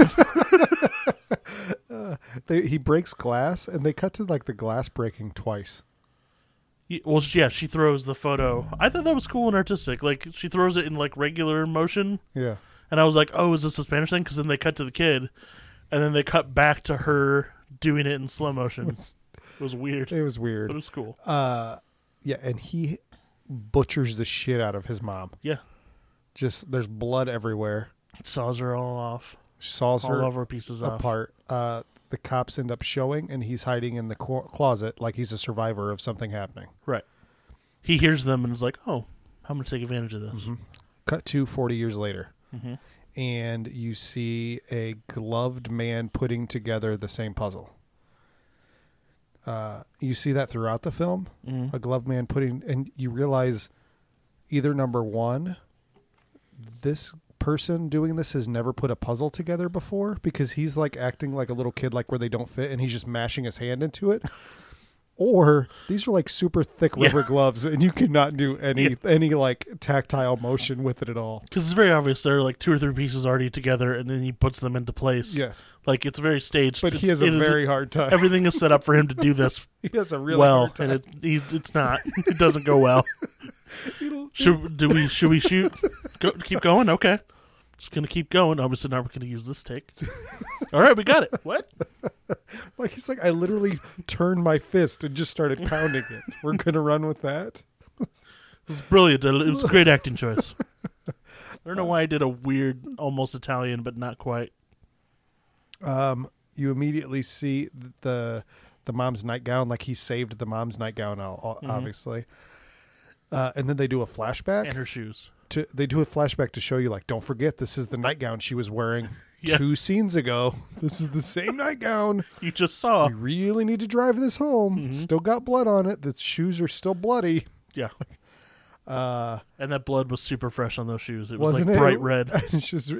they, he breaks glass, and they cut to like the glass breaking twice. Ye- well, yeah, she throws the photo. I thought that was cool and artistic. Like she throws it in like regular motion, Yeah, and I was like, "Oh, is this a Spanish thing?" Because then they cut to the kid, and then they cut back to her doing it in slow motion. it was, It was weird, it was but weird. it was cool. Uh, yeah, and he butchers the shit out of his mom. Yeah. Just there's blood everywhere. It saws her all off. Saws all her of her pieces apart. Uh, the cops end up showing, and he's hiding in the co- closet like he's a survivor of something happening. Right. He hears them and is like, "Oh, I'm going to take advantage of this." Cut to 40 years later, Mhm. and you see a gloved man putting together the same puzzle. Uh, you see that throughout the film. Mhm. A gloved man putting, and you realize either number one, this person doing this has never put a puzzle together before because he's like acting like a little kid, like where they don't fit, and he's just mashing his hand into it. Or these are like super thick Yeah. rubber gloves, and you cannot do any Yeah. any like tactile motion with it at all. Because it's very obvious there are like two or three pieces already together, and then he puts them into place. Yes, Like it's very staged. but he has a it is- very hard time. everything is set up for him to do this he has a really well, and it he, it's not. It doesn't go well. Should do we? Should we shoot? Go, keep going. Okay. Just gonna keep going. Obviously, now we're gonna use this take. All right, we got it. What? like he's like, I literally turned my fist and just started pounding it. We're gonna run with that. It was brilliant. It was a great acting choice. I don't know why I did a weird, almost Italian, but not quite. um, you immediately see the the mom's nightgown, like he saved the mom's nightgown, Mhm. obviously. Uh, and then they do a flashback And her shoes. To they do a flashback to show you, like, don't forget this is the nightgown she was wearing Yeah. two scenes ago. This is the same nightgown. You just saw. We really need to drive this home. Mhm. It's still got blood on it. The shoes are still bloody. Yeah. Uh, And that blood was super fresh on those shoes. It was like it bright red. it's just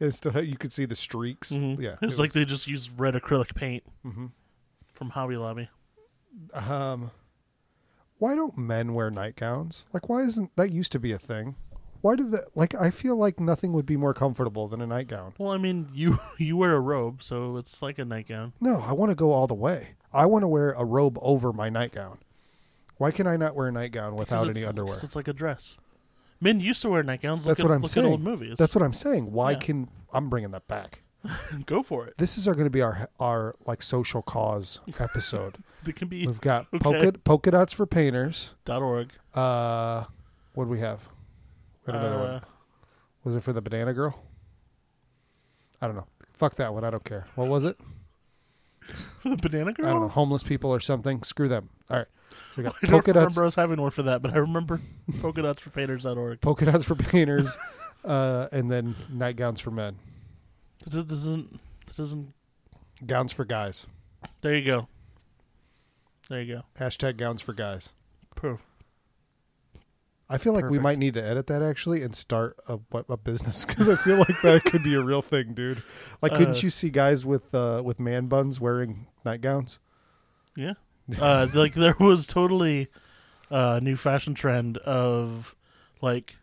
it's still you could see the streaks. Mhm. Yeah, It was like they just used red acrylic paint Mhm. from Hobby Lobby. Um, why don't men wear nightgowns? Like, why isn't that used to be a thing? Why did that? Like, I feel like nothing would be more comfortable than a nightgown. Well, I mean, you you wear a robe, so it's like a nightgown. No, I want to go all the way. I want to wear a robe over my nightgown. Why can I not wear a nightgown without any underwear? it's like a dress. Men used to wear nightgowns. Look That's at, what I'm look saying. At old movies. That's what I'm saying. Why Yeah. can I'm bringing that back? Go for it. This is our going to be our our like social cause episode. It can be We've got Okay. polka, polka dots for painters. dot .org. Uh, what do we have? We had another one. Uh, Was it for the banana girl? I don't know. Fuck that one. I don't care. What was it? for the banana girl. I don't know. Homeless people or something. Screw them. All right. So we got I don't polka dots, remember us having one for that, but I remember polka dots for painters.org. polka dots for painters, uh, and then nightgowns for men, does- doesn't. It doesn't. gowns for guys. There you go. There you go. Hashtag gowns for guys. Proof. I feel like we might need to edit that actually and start a a business because I feel like that could be a real thing, dude. Like, couldn't Uh, you see guys with uh, with man buns wearing nightgowns? Yeah. Uh, like there was totally a new fashion trend of like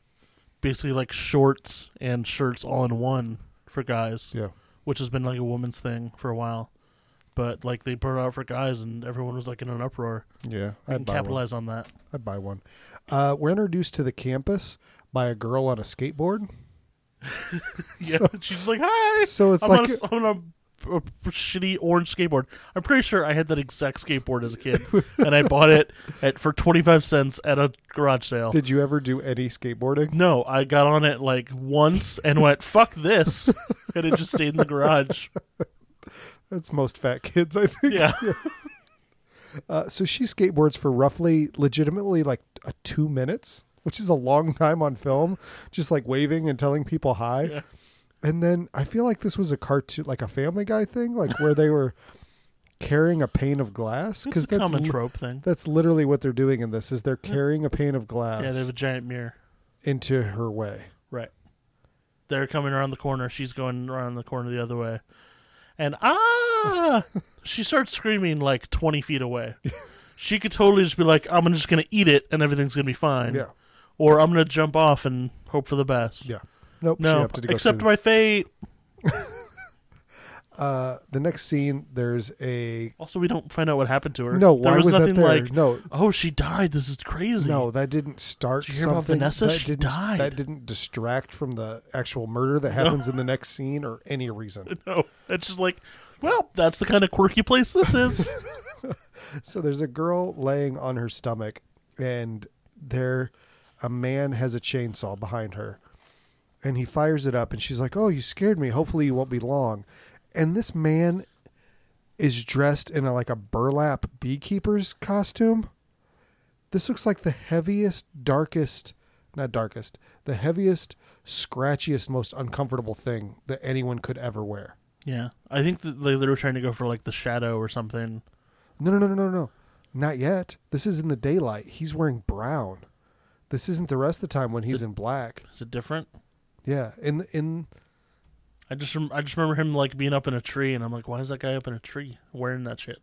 basically like shorts and shirts all in one for guys, Yeah. which has been like a woman's thing for a while. But like they put it out for guys, and everyone was like in an uproar. Yeah, I I'd can buy one. capitalize on that. I'd buy one. Uh, we're introduced to the campus by a girl on a skateboard. Yeah, So- she's like, "Hi, So it's I'm, like on a, I'm on a, a shitty orange skateboard." I'm pretty sure I had that exact skateboard as a kid, and I bought it at for twenty five cents at a garage sale. Did you ever do any skateboarding? No, I got on it like once and went, fuck this. and it just stayed in the garage. That's most fat kids, I think. Yeah. Uh, so she skateboards for roughly, legitimately, like uh, two minutes, which is a long time on film, just like waving and telling people hi. Yeah. And then I feel like this was a cartoon, like a Family Guy thing, like where they were carrying a pane of glass a that's common li- trope thing. that's literally what they're doing in this. Is they're carrying a pane of glass Yeah, they have a giant mirror. into her way. Right. They're coming around the corner. She's going around the corner the other way. And ah! she starts screaming like 20 feet away. she could totally just be like, I'm just going to eat it and everything's going to be fine. Yeah, Or I'm going to jump off and hope for the best. yeah. Nope. No, accept my fate. Uh, the next scene, there's a Also, we don't find out what happened to her. no. there Why was, was, nothing that there? like, no, oh, she died. This is crazy. No, that didn't start Did you hear about something. Vanessa? That She didn't, died. That didn't distract from the actual murder that happens in the next scene or any reason. No, it's just like, well, that's the kind of quirky place this is. So there's a girl laying on her stomach and there a man has a chainsaw behind her and he fires it up and she's like oh you scared me hopefully you won't be long and this man is dressed in a, like a burlap beekeeper's costume. This looks like the heaviest darkest not darkest the heaviest scratchiest most uncomfortable thing that anyone could ever wear. Yeah, I think that they, were trying to go for like the shadow or something. no no no no no no. Not yet. This is in the daylight. He's wearing brown. This isn't the rest of the time when he's it- in black. Is it different? yeah. In in I just rem- I just remember him like being up in a tree, and I'm like, why is that guy up in a tree wearing that shit?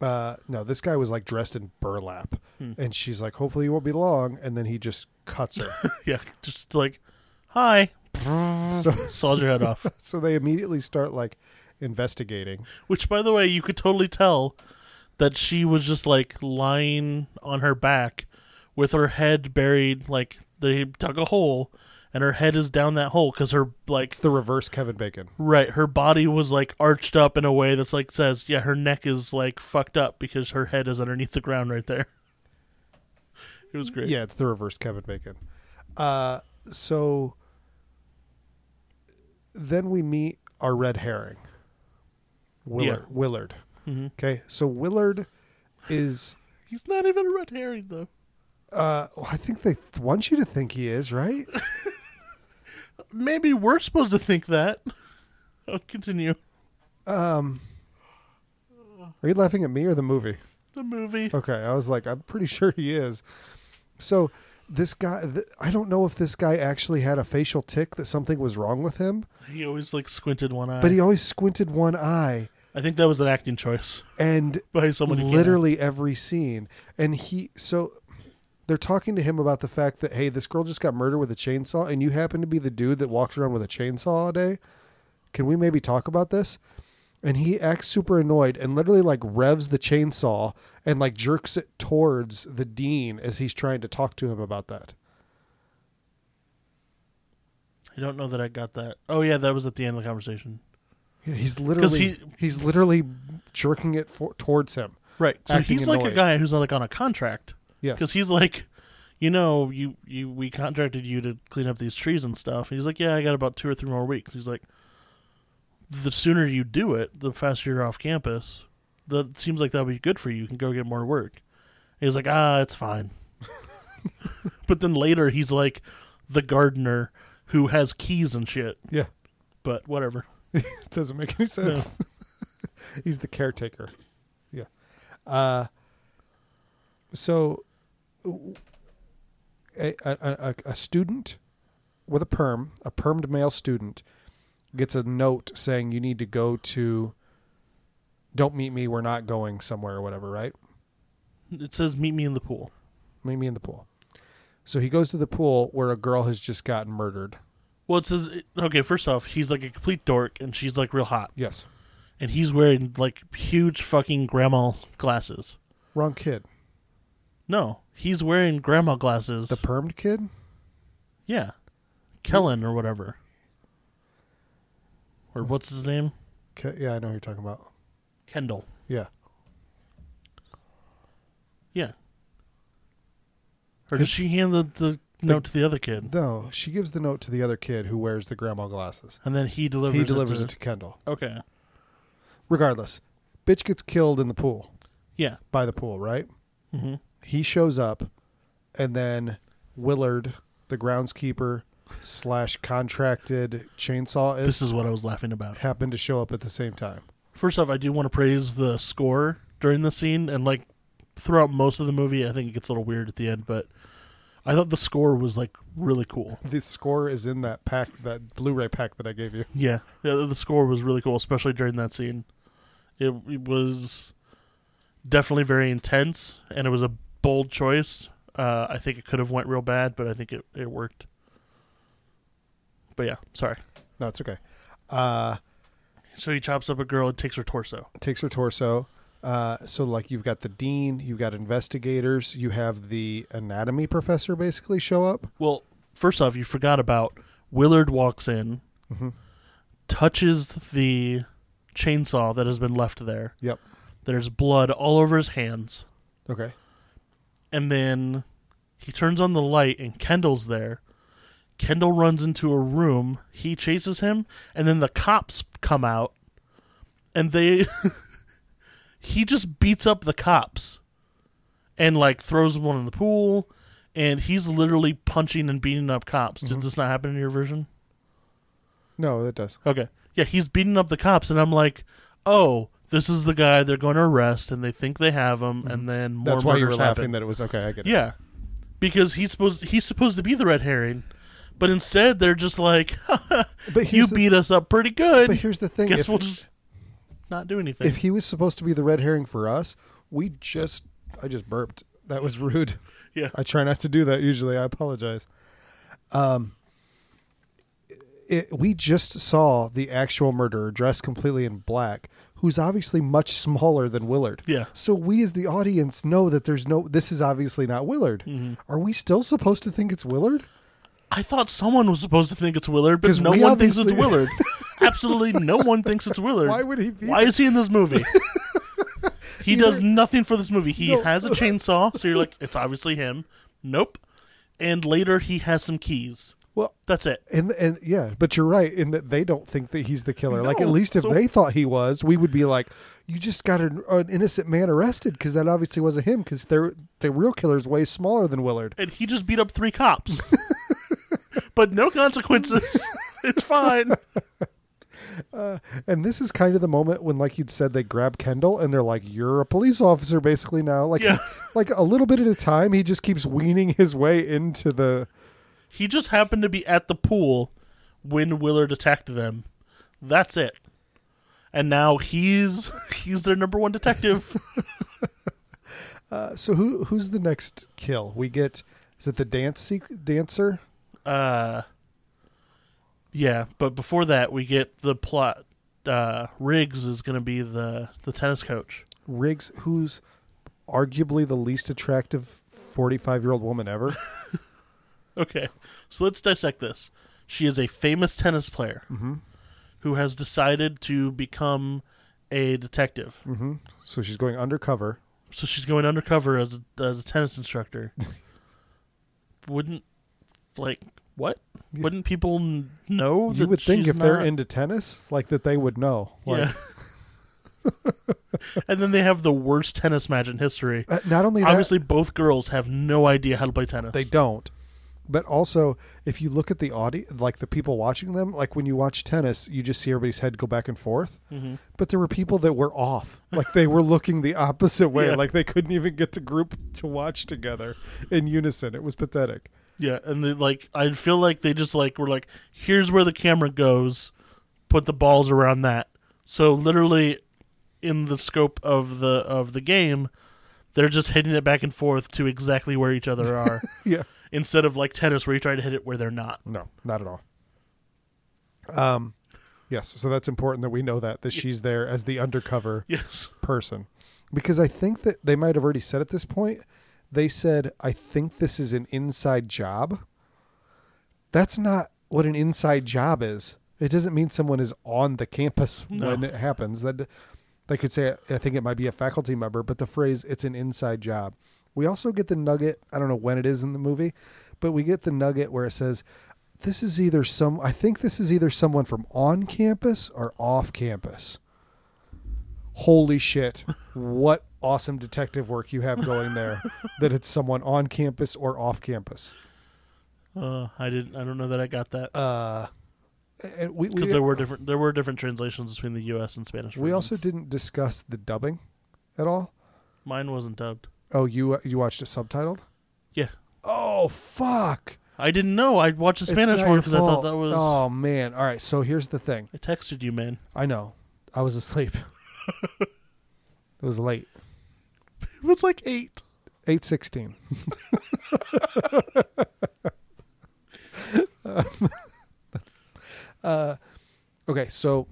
Uh, no, this guy was like dressed in burlap, Hmm. and she's like, "Hopefully, you won't be long." And then he just cuts her. yeah, just like, hi, so, saws your head off. so they immediately start like investigating. Which, by the way, you could totally tell that she was just like lying on her back with her head buried. Like they dug a hole, and her head is down that hole because her like It's the reverse Kevin Bacon. right, her body was like arched up in a way that's like says, yeah, her neck is like fucked up because her head is underneath the ground right there. It was great. Yeah, it's the reverse Kevin Bacon. Uh, so then we meet our red herring, Willard. Yeah. Willard. hmm Okay, so Willard is. He's not even a red herring though. Uh, well, I think they th- want you to think he is, right? Maybe we're supposed to think that. I'll continue. Um, are you laughing at me or the movie? The movie. Okay, I was like, I'm pretty sure he is. So this guy, th- I don't know if this guy actually had a facial tick that something was wrong with him, He always like squinted one eye. but he always squinted one eye, I think that was an acting choice and by someone literally every scene. And he, so they're talking to him about the fact that hey, this girl just got murdered with a chainsaw, and you happen to be the dude that walks around with a chainsaw all day. Can we maybe talk about this? And he acts super annoyed and literally like revs the chainsaw and like jerks it towards the dean as he's trying to talk to him about that. I don't know that I got that. Oh yeah, that was at the end of the conversation. Yeah, he's literally he- he's literally jerking it for, towards him. Right. So he's like a guy who's like on a contract Yes. because he's like, you know, you you we contracted you to clean up these trees and stuff. And he's like, yeah, I got about two or three more weeks. He's like, the sooner you do it, the faster you're off campus. That seems like that would be good for you. You can go get more work. And he's like, ah, it's fine. but then later he's like the gardener who has keys and shit. Yeah. But whatever. it doesn't make any sense. he's the caretaker. Yeah. Uh so a, a, a, student with a perm, a permed male student, gets a note saying you need to go to don't meet me, we're not going somewhere or whatever, right? It says meet me in the pool. Meet me in the pool. So he goes to the pool where a girl has just gotten murdered. Well, it says okay. First off, he's like a complete dork, and she's like real hot, Yes. and he's wearing like huge fucking grandma glasses. Wrong kid. No, he's wearing grandma glasses. The permed kid? yeah, Kellen or whatever, or what's his name? Ke- yeah, I know who you're talking about. Kendall. Yeah. Yeah. Or does she hand the, the note to the other kid, No, she gives the note to the other kid who wears the grandma glasses. and then he delivers? he delivers it it to Kendall. Okay. Regardless, bitch gets killed in the pool, Yeah. by the pool, right? hmm He shows up, and then Willard, the groundskeeper slash contracted chainsaw This is, what I was laughing about. happened to show up at the same time. First off, I do want to praise the score during the scene, and like throughout most of the movie, I think it gets a little weird at the end, but I thought the score was like really cool. The score is in that pack, that Blu-ray pack that I gave you. Yeah, yeah, the score was really cool, especially during that scene. It, it was definitely very intense, and it was a bold choice. Uh, I think it could have went real bad, but I think it, it worked. But yeah, sorry. No, it's okay. Uh, So he chops up a girl and takes her torso. takes her torso. Uh, so like you've got the dean, you've got investigators, you have the anatomy professor basically show up. Well, first off, you forgot about Willard walks in, Mm-hmm. touches the chainsaw that has been left there. Yep. There's blood all over his hands. Okay. And then He turns on the light and Kendall's there. Kendall runs into a room. He chases him, and then the cops come out, and they. he just beats up the cops, and like throws one in the pool, and he's literally punching and beating up cops. Did mm-hmm. this not happen in your version? No, that does. Okay. Yeah, he's beating up the cops, and I'm like, oh, this is the guy they're going to arrest, and they think they have him, and then more Mm-hmm. That's why you were laughing that it was okay. I get it. Yeah, because he's supposed he's supposed to be the red herring, but instead they're just like, But you the, beat us up pretty good. But here's the thing: Guess if, we'll just not do anything. if he was supposed to be the red herring for us, we just I just burped. That was rude. yeah, I try not to do that usually. I apologize. Um, it, we just saw the actual murderer dressed completely in black, who's obviously much smaller than Willard. yeah. So we, as the audience, know that there's no. This is obviously not Willard. Mm-hmm. Are we still supposed to think it's Willard? I thought someone was supposed to think it's Willard, but no one thinks it's Willard. Absolutely no one thinks it's Willard. Why would he be? Why is he in this movie? he does nothing for this movie. He No. has a chainsaw, so you're like, it's obviously him. Nope. And later he has some keys. Well, That's it. And and yeah, but you're right in that they don't think that he's the killer. like at least if so- they thought he was, we would be like, "You just got an, an innocent man arrested because that obviously wasn't him because they're the real killer's way smaller than Willard." And he just beat up three cops. but no consequences. it's fine. Uh, and this is kind of the moment when, like you'd said, they grab Kendall and they're like, "You're a police officer, basically now." Like, Yeah. like a little bit at a time, he just keeps weaning his way into the. He just happened to be at the pool when Willard attacked them. That's it. And now he's he's their number one detective. Uh, so who who's the next kill? We get is it the dance sequ- dancer? Uh, yeah, but before that, we get the plot. Uh, Riggs is going to be the the tennis coach. Riggs, who's arguably the least attractive 45 year old woman ever. Okay, so let's dissect this. She is a famous tennis player mm-hmm. who has decided to become a detective. Mm-hmm. So she's going undercover. So she's going undercover as a, as a tennis instructor. Wouldn't like what? Yeah. Wouldn't people n- know? you that would think she's if they're into tennis, like that they would know. Like, yeah. and then they have the worst tennis match in history. uh, not only that, Obviously, both girls have no idea how to play tennis. they don't. But also, if you look at the audio, like the people watching them, like when you watch tennis, you just see everybody's head go back and forth. Mhm. But there were people that were off, like they were looking the opposite way, Yeah. like they couldn't even get the group to watch together in unison. It was pathetic. Yeah, and they like I feel like they just like were like, here's where the camera goes, put the balls around that. So literally, in the scope of the of the game, they're just hitting it back and forth to exactly where each other are, Yeah. Instead of like tennis where you try to hit it where they're not. No, not at all. Um, yes. So that's important that we know that that she's there as the undercover Yes. person, because I think that they might have already said at this point. They said, "I think this is an inside job." That's not what an inside job is. It doesn't mean someone is on the campus No. when it happens. That they could say, "I think it might be a faculty member," but the phrase "it's an inside job." We also get the nugget. I don't know when it is in the movie, but we get the nugget where it says, "This is either some." I think this is either someone from on campus or off campus. Holy shit! What awesome detective work you have going there. that it's someone on campus or off campus. Uh, I didn't. I don't know that I got that Uh, and we because there were different there were different translations between the U.S. and Spanish. we versions. also didn't discuss the dubbing at all. mine wasn't dubbed. Oh, you you watched it subtitled? Yeah. Oh fuck! I didn't know. I watched the It's Spanish not one your because I thought fault. that was. Oh man! All right. So here's the thing. I texted you, man. I know. I was asleep. it was late. It was like eight. Eight sixteen. uh, okay, so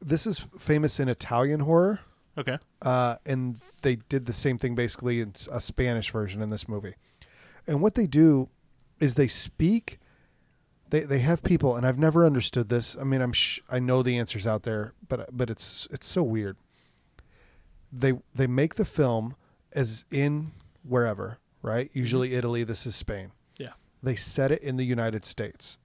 this is famous in Italian horror, Okay. uh, and they did the same thing basically in a Spanish version in this movie. And what they do is they speak. They they have people, and I've never understood this. I mean, I'm sh- I know the answers out there, but but it's it's so weird. They they make the film as in wherever right? Usually Italy. This is Spain. Yeah. They set it in the United States.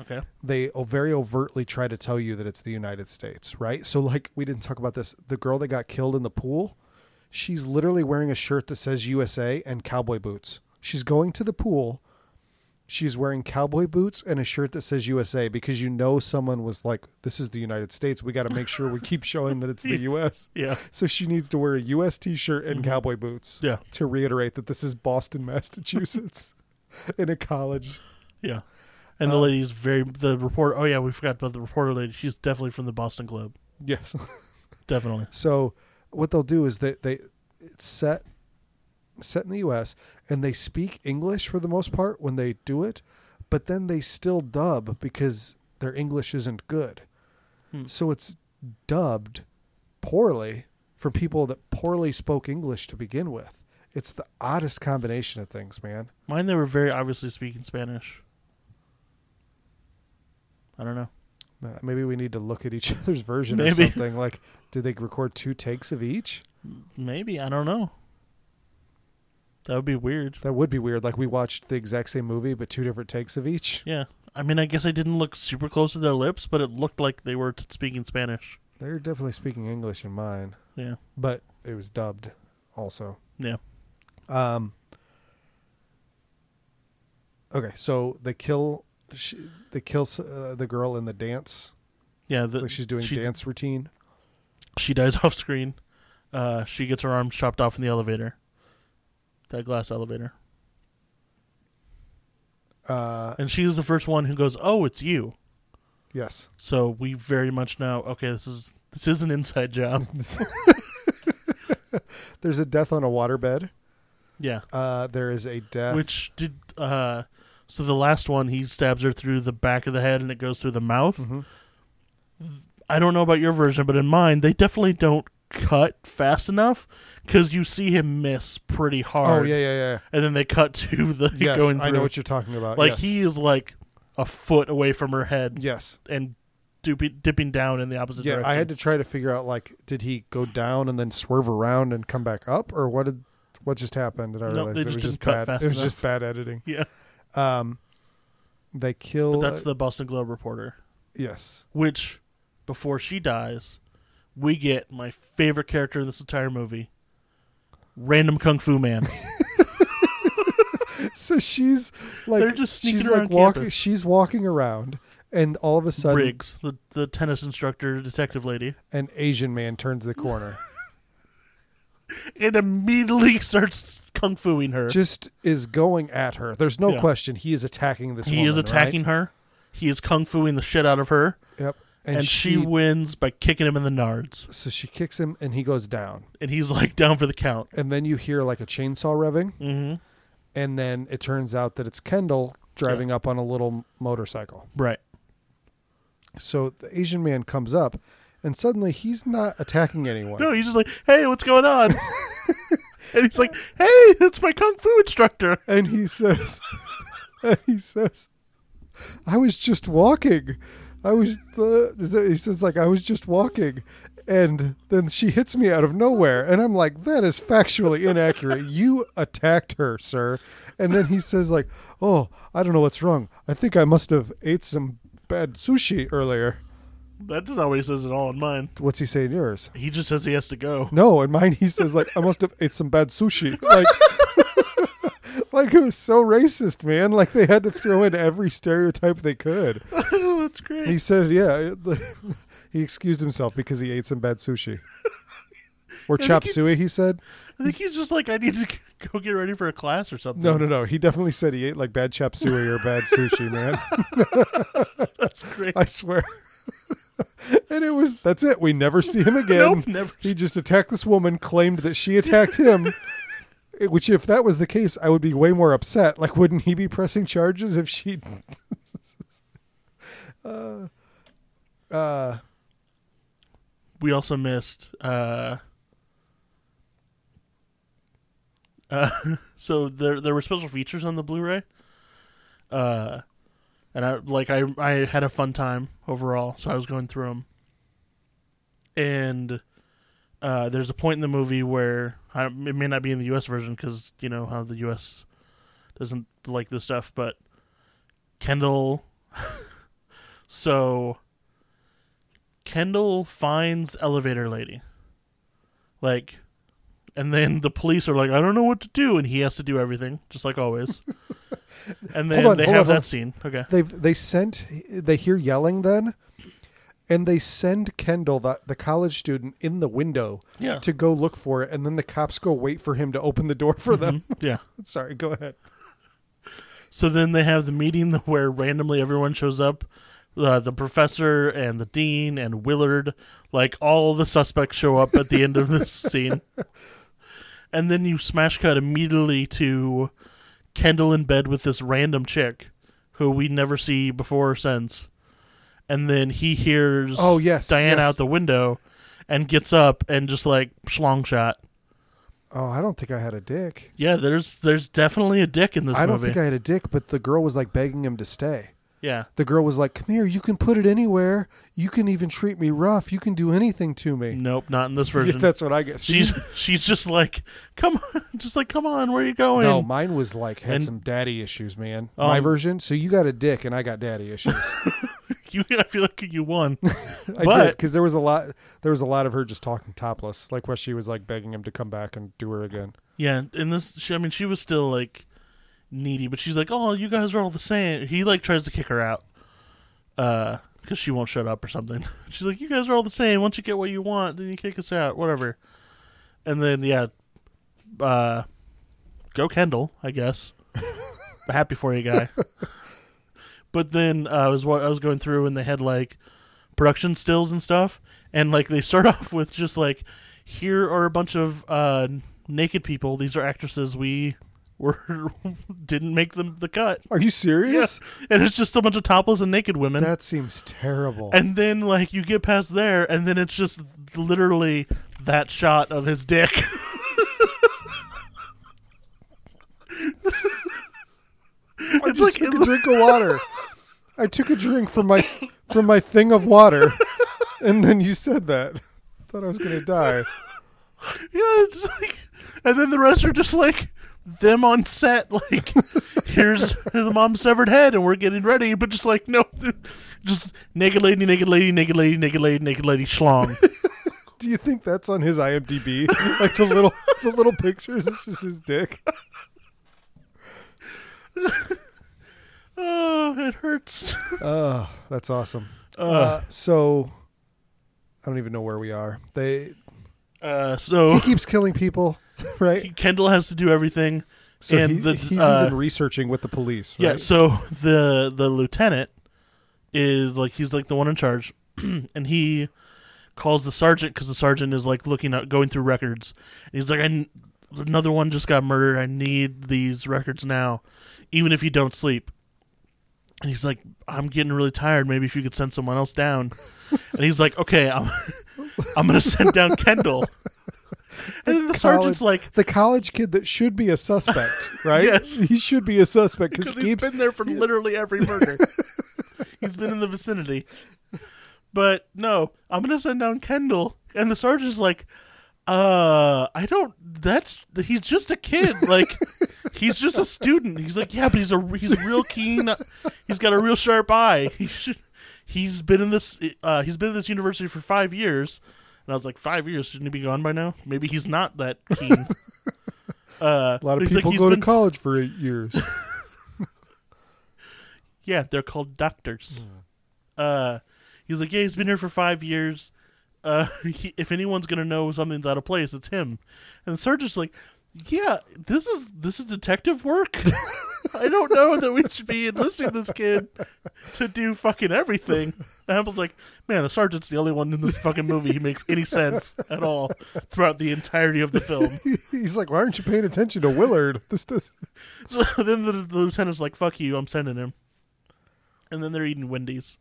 Okay. They very overtly try to tell you that it's the United States, right? So, like, we didn't talk about this. The girl that got killed in the pool, she's literally wearing a shirt that says USA and cowboy boots. She's going to the pool. She's wearing cowboy boots and a shirt that says USA because you know someone was like, "This is the United States. We got to make sure we keep showing that it's the U.S." Yeah. So she needs to wear a U.S. T-shirt and mm-hmm. cowboy boots Yeah. to reiterate that this is Boston, Massachusetts, in a college. Yeah. And the Uh, lady's very the reporter. Oh yeah, we forgot about the reporter lady. She's definitely from the Boston Globe. Yes. Definitely. So what they'll do is they they it's set set in the U.S. and they speak English for the most part when they do it, but then they still dub because their English isn't good. Hmm. So it's dubbed poorly for people that poorly spoke English to begin with. It's the oddest combination of things, man. Mine, they were very obviously speaking Spanish. I don't know. Maybe we need to look at each other's version or something. Like, did they record two takes of each? Maybe I don't know. That would be weird. That would be weird. Like we watched the exact same movie, but two different takes of each. Yeah. I mean, I guess I didn't look super close to their lips, but it looked like they were t- speaking Spanish. They're definitely speaking English in mine, Yeah. but it was dubbed also. Yeah. Um. Okay, so they kill, she, they kill uh, the girl in the dance. Yeah. The, like she's doing she, dance routine. She dies off screen. Uh, she gets her arms chopped off in the elevator. That glass elevator. Uh, And she's the first one who goes, "Oh, it's you." yes. So we very much know. Okay, this is this is an inside job. There's a death on a waterbed. yeah. Uh, there is a death. Which did uh so the last one he stabs her through the back of the head and it goes through the mouth. Mhm. I don't know about your version, but in mine they definitely don't cut fast enough cuz you see him miss pretty hard. Oh yeah, yeah, yeah. And then they cut to the Yes, going through. I know what you're talking about. like yes. he is like a foot away from her head Yes. and dipping, dipping down in the opposite Yeah, direction. I had to try to figure out like, did he go down and then swerve around and come back up, or what did what just happened? And I No, realized they it was didn't just bad. It was enough. just bad editing. Yeah. Um, they kill. But that's the Boston Globe reporter. yes. which before she dies, we get my favorite character in this entire movie, random kung fu man. So she's like, They're just sneaking she's around like walking. campus. She's walking around, and all of a sudden, Riggs, the the tennis instructor, detective lady, an Asian man turns the corner. and immediately starts kung fuing her. just is going at her. There's no Yeah. question he is attacking this. he woman, is attacking right? her. He is kung fuing the shit out of her, Yep. and, she, wins by kicking him in the nards. So she kicks him, and he goes down. And he's like down for the count. And then you hear like a chainsaw revving. hmm and then it turns out that it's Kendall driving up on a little motorcycle. Right. So the Asian man comes up, and suddenly he's not attacking anyone. No, he's just like, "Hey, what's going on?" and he's like, "Hey, it's my kung fu instructor." And he says, and he says, "I was just walking. I was the." He says like I was just walking, and then she hits me out of nowhere, and I'm like, that is factually inaccurate. You attacked her, sir. And then he says like, "Oh, I don't know what's wrong. I think I must have ate some bad sushi earlier." That's not what he says at all in mine. What's he say in yours? He just says he has to go. No, in mine he says like I must have ate some bad sushi. Like like it was so racist, man. Like they had to throw in every stereotype they could. oh, that's great. He said, yeah, he excused himself because he ate some bad sushi. Or chop suey, he said. I think he's just like, I need to go get ready for a class or something. No, no, no. He definitely said he ate like bad chop suey or bad sushi, man. that's great. I swear. and it was that's it. We never see him again. nope, never. He just attacked this woman, claimed that she attacked him. Which, if that was the case, I would be way more upset. Like, wouldn't he be pressing charges if she? uh, uh, We also missed. Uh, uh, so there there were special features on the Blu-ray. Uh, and I like I I had a fun time overall, so I was going through them. And uh, there's a point in the movie where I, it may not be in the U.S. version because you know how the U.S. doesn't like this stuff, but Kendall. so Kendall finds elevator lady, like, and then the police are like, "I don't know what to do," and he has to do everything, just like always. and then on, they have on, that scene. Okay. They've they sent they hear yelling then, and they send Kendall the the college student in the window Yeah. to go look for it, and then the cops go wait for him to open the door for them. yeah. Sorry, go ahead. So then they have the meeting where randomly everyone shows up. Uh, the professor and the dean and Willard, like all the suspects show up at the end of this scene. And then you smash cut immediately to Kendall in bed with this random chick who we never see before or since. And then he hears Oh yes, Diana yes. out the window and gets up and just like schlong shot. Oh, I don't think I had a dick. Yeah, there's there's definitely a dick in this I don't think I had a dick, but the girl was like begging him to stay. Yeah. The girl was like, "Come here, you can put it anywhere. You can even treat me rough. You can do anything to me." Nope, not in this Yeah, version. that's what I get. she's she's just like, come on, just like, come on, where are you going? no, mine was like had And- some daddy issues, man. My Um, version. So you got a dick, and I got daddy issues. you, I feel like you won. I But- did because there was a lot. There was a lot of her just talking topless, like where she was like begging him to come back and do her again. yeah, in this, she, I mean, she was still like needy, but she's like, oh, you guys are all the same. He like tries to kick her out, uh, because she won't shut up or something. She's like, you guys are all the same. Once you get what you want, then you kick us out, whatever. And then yeah, uh, go Kendall, I guess. Happy for you, guy. but then uh, I was wa- I was going through and they had like production stills and stuff, and like they start off with just like, here are a bunch of uh, naked people. These are actresses we were didn't make them the cut. Are you serious? And it's just a bunch of topless and naked women. That seems terrible. and then like you get past there, and then it's just literally that shot of his dick. I it's just like- took a drink of water. I took a drink from my from my thing of water, and then you said that. I thought I was gonna die. Yeah, it's like, and then the rest are just like them on set. Like, here's the mom's severed head, and we're getting ready. But just like, no, just naked lady, naked lady, naked lady, naked lady, naked lady, schlong. Do you think that's on his IMDb? Like the little the little pictures, it's just his dick. oh, it hurts. Oh, that's awesome. Uh, Uh, so I don't even know where we are. They uh, so he keeps killing people, right? Kendall has to do everything. So and he, the, he's uh, even researching with the police. Yeah, so the the lieutenant is like he's like the one in charge, and he calls the sergeant because the sergeant is like looking at going through records. And he's like, I another one just got murdered. I need these records now, even if you don't sleep. And he's like, I'm getting really tired. Maybe if you could send someone else down. and he's like, Okay, I'm I'm gonna send down Kendall. And then the sergeant's like, the college kid that should be a suspect, right? Yes. he should be a suspect because because he he's keeps been there for literally every murder. he's been in the vicinity. But no, I'm gonna send down Kendall, and the sergeant's like, "Uh, I don't. That's he's just a kid. Like, he's just a student. He's like, yeah, but he's a he's real keen. He's got a real sharp eye. He should. He's been in this. Uh, he's been in this university for five years." And I was like, five years? Shouldn't he be gone by now? Maybe he's not that keen. Uh, a lot of he's like, people go been- to college for eight years. Yeah, they're called doctors. Hmm. Uh, he's like, yeah, he's been here for five years. Uh, he, if anyone's gonna know something's out of place, it's him. And the surgeon's like, yeah, this is this is detective work. I don't know that we should be enlisting this kid to do fucking everything. And was like, man, the sergeant's the only one in this fucking movie who makes any sense at all throughout the entirety of the film. He's like, why aren't you paying attention to Willard? This does. So then the, the lieutenant's like, "Fuck you, I'm sending him." And then they're eating Wendy's,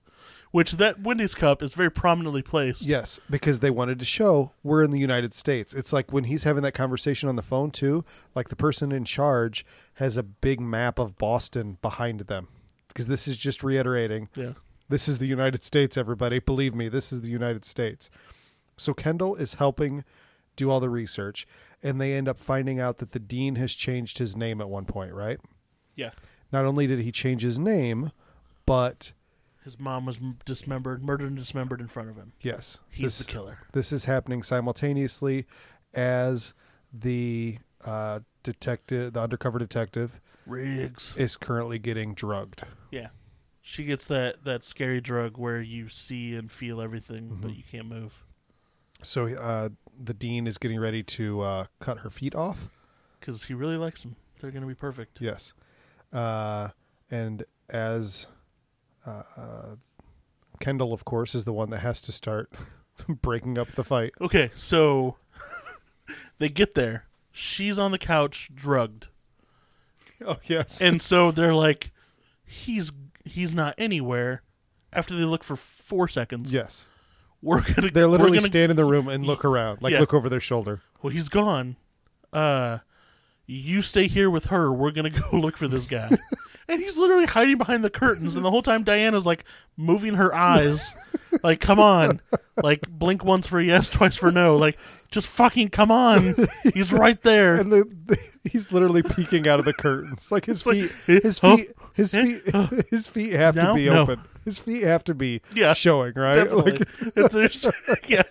which that Wendy's cup is very prominently placed. Yes, because they wanted to show we're in the United States. It's like when he's having that conversation on the phone too. Like the person in charge has a big map of Boston behind them, because this is just reiterating yeah, This is the United States, everybody. Believe me, this is the United States. So Kendall is helping do all the research, and they end up finding out that the dean has changed his name at one point, right? Yeah. Not only did he change his name, but His mom was dismembered, murdered and dismembered in front of him. yes, He's this, the killer. this is happening simultaneously as the uh, detective, the undercover detective, Riggs. is currently getting drugged. Yeah. She gets that, that scary drug where you see and feel everything, but Mhm. you can't move. So uh, the dean is getting ready to uh, cut her feet off. Because he really likes them. They're going to be perfect. Yes. Uh, and as uh, uh, Kendall, of course, is the one that has to start breaking up the fight. Okay, so they get there. She's on the couch, drugged. Oh yes. and so they're like he's he's not anywhere after they look for four seconds yes. we're gonna They're literally gonna, stand in the room and look around, like Yeah. look over their shoulder. well he's gone uh you stay here with her we're gonna go look for this guy and he's literally hiding behind the curtains and the whole time diana's like moving her eyes like come on like blink once for yes twice for no like just fucking come on he's right there And the, the, he's literally peeking out of the curtains, like his like, feet. His feet. His feet. His feet have to be No. open. His feet have to be Yeah. showing, right? Definitely. Like, there's- yeah.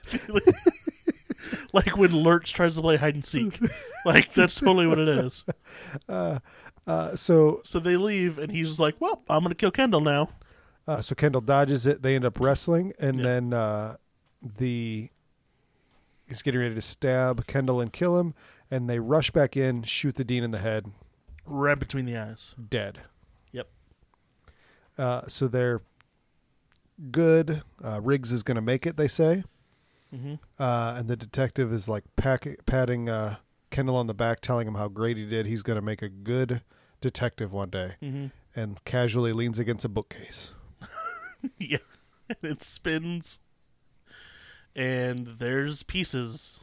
like when Lurch tries to play hide and seek. Like that's totally what it is. uh, so So they leave and he's like, Well, I'm gonna kill Kendall now. Uh, so Kendall dodges it. They end up wrestling, and Yeah. then uh, the he's getting ready to stab Kendall and kill him. And they rush back in, shoot the dean in the head, Right between the eyes. dead. Yep. Uh, so they're good. Uh, Riggs is going to make it. They say, hmm uh, and the detective is like pack, patting uh, Kendall on the back, telling him how great he did. He's going to make a good detective one day, hmm and casually leans against a bookcase. yeah. And it spins and there's pieces.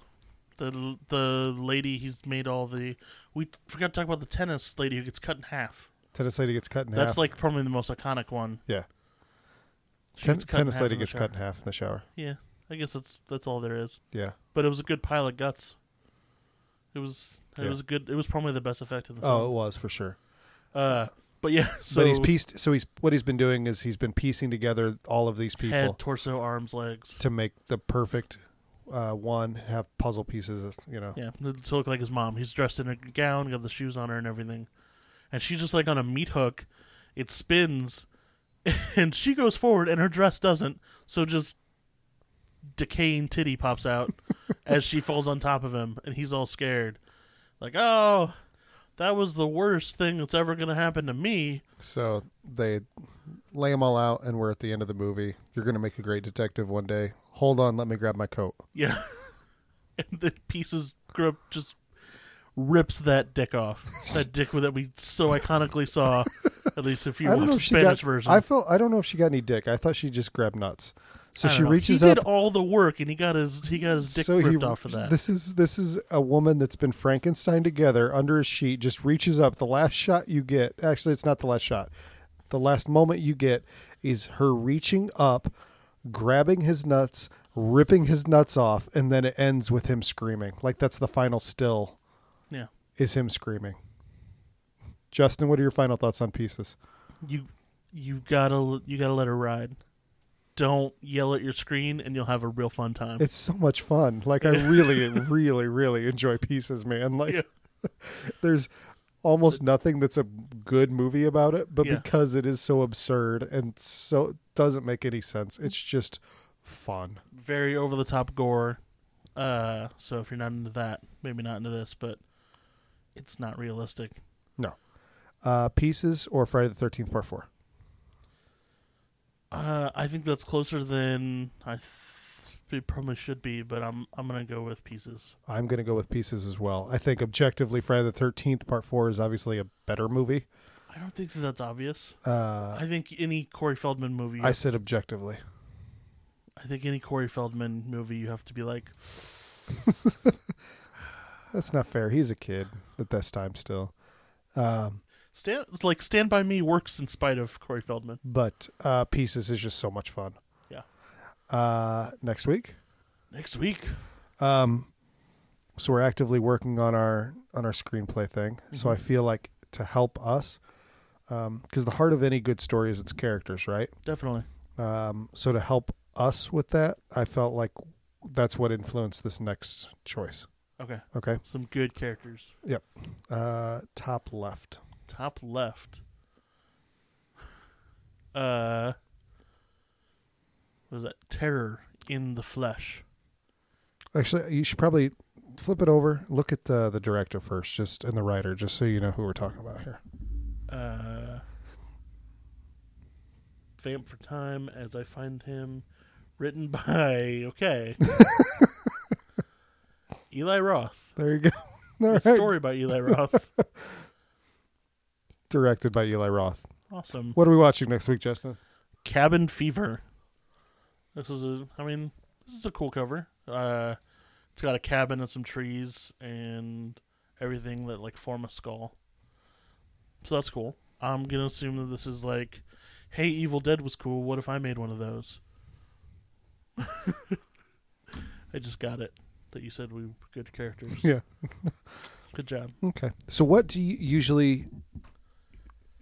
The the lady he's made all the we forgot to talk about the tennis lady who gets cut in half. Tennis lady gets cut in That's half. That's like probably the most iconic one. Yeah. Ten- gets cut in tennis lady gets shower. cut in half in the shower. Yeah, I guess that's that's all there is. Yeah. But it was a good pile of guts. It was it Yeah. was good. It was probably the best effect in the film. Oh, it was for sure. Uh, but yeah, so but he's pieced. So he's what he's been doing is he's been piecing together all of these people head, torso, arms, legs. to make the perfect uh, one. Have puzzle pieces. You know. Yeah, to look like his mom. He's dressed in a gown, got the shoes on her and everything, and she's just like on a meat hook. It spins, and she goes forward, and her dress doesn't. So just decaying titty pops out as she falls on top of him, and he's all scared, like, "Oh, that was the worst thing that's ever going to happen to me." So they lay them all out, and we're at the end of the movie. You're going to make a great detective one day. Hold on, let me grab my coat. Yeah, and the pieces grip just rips that dick off. That dick that we so iconically saw. At least if you I don't know watch Spanish got. version. I felt. I don't know if she got any dick. I thought she just grabbed nuts. So she know. reaches he up. He did all the work, and he got his he got his dick so ripped he, off for that. This is this is a woman that's been Frankenstein together under a sheet. Just reaches up. The last shot you get, actually, it's not the last shot. The last moment you get is her reaching up, grabbing his nuts, ripping his nuts off, and then it ends with him screaming. Like that's the final still. Yeah. is him screaming. Justin, what are your final thoughts on pieces? you you gotta you gotta let her ride. Don't yell at your screen, and you'll have a real fun time. It's so much fun. Like I really, really, really enjoy pieces, man. Like Yeah. there's almost nothing that's a good movie about it, but Yeah. because it is so absurd and so doesn't make any sense, it's just fun. Very over the top gore. Uh, so if you're not into that, maybe not into this, but it's not realistic. No. Uh, pieces or Friday the Thirteenth Part Four. Uh, I think that's closer than I th- it probably should be, but I'm I'm gonna go with pieces. I'm going to go with pieces as well. I think objectively, Friday the Thirteenth Part Four is obviously a better movie. I don't think that that's obvious. Uh, I think any Corey Feldman movie. I said objectively. I think any Corey Feldman movie, you have to be like, That's not fair. He's a kid at this time still. Um, stand like Stand by Me works in spite of Corey Feldman. but uh, pieces is just so much fun. Yeah. Uh, next week, Next week, um, so we're actively working on our on our screenplay thing. So I Mhm. feel like to help us, because the heart of any good story is its characters, right? Definitely. Um, so to help us with that, I felt like that's what influenced this next choice. Okay. Okay, Some good characters. Yep. Uh, top left. Top left. Uh, what is that? Terror in the flesh. Actually, you should probably flip it over. Look at the the director first, just and the writer, just so you know who we're talking about here. Uh, Vamp for Time as I find him. Written by okay. Eli Roth. There you go. All A story by Eli Roth. Directed by Eli Roth. Awesome. What are we watching next week, Justin? Cabin Fever. This is a I mean, this is a cool cover. Uh it's got a cabin and some trees and everything that like form a skull. So that's cool. I'm gonna assume that this is like, hey, Evil Dead was cool, what if I made one of those? I just got it. That you said we were good characters. Yeah. Good job. Okay. So what do you usually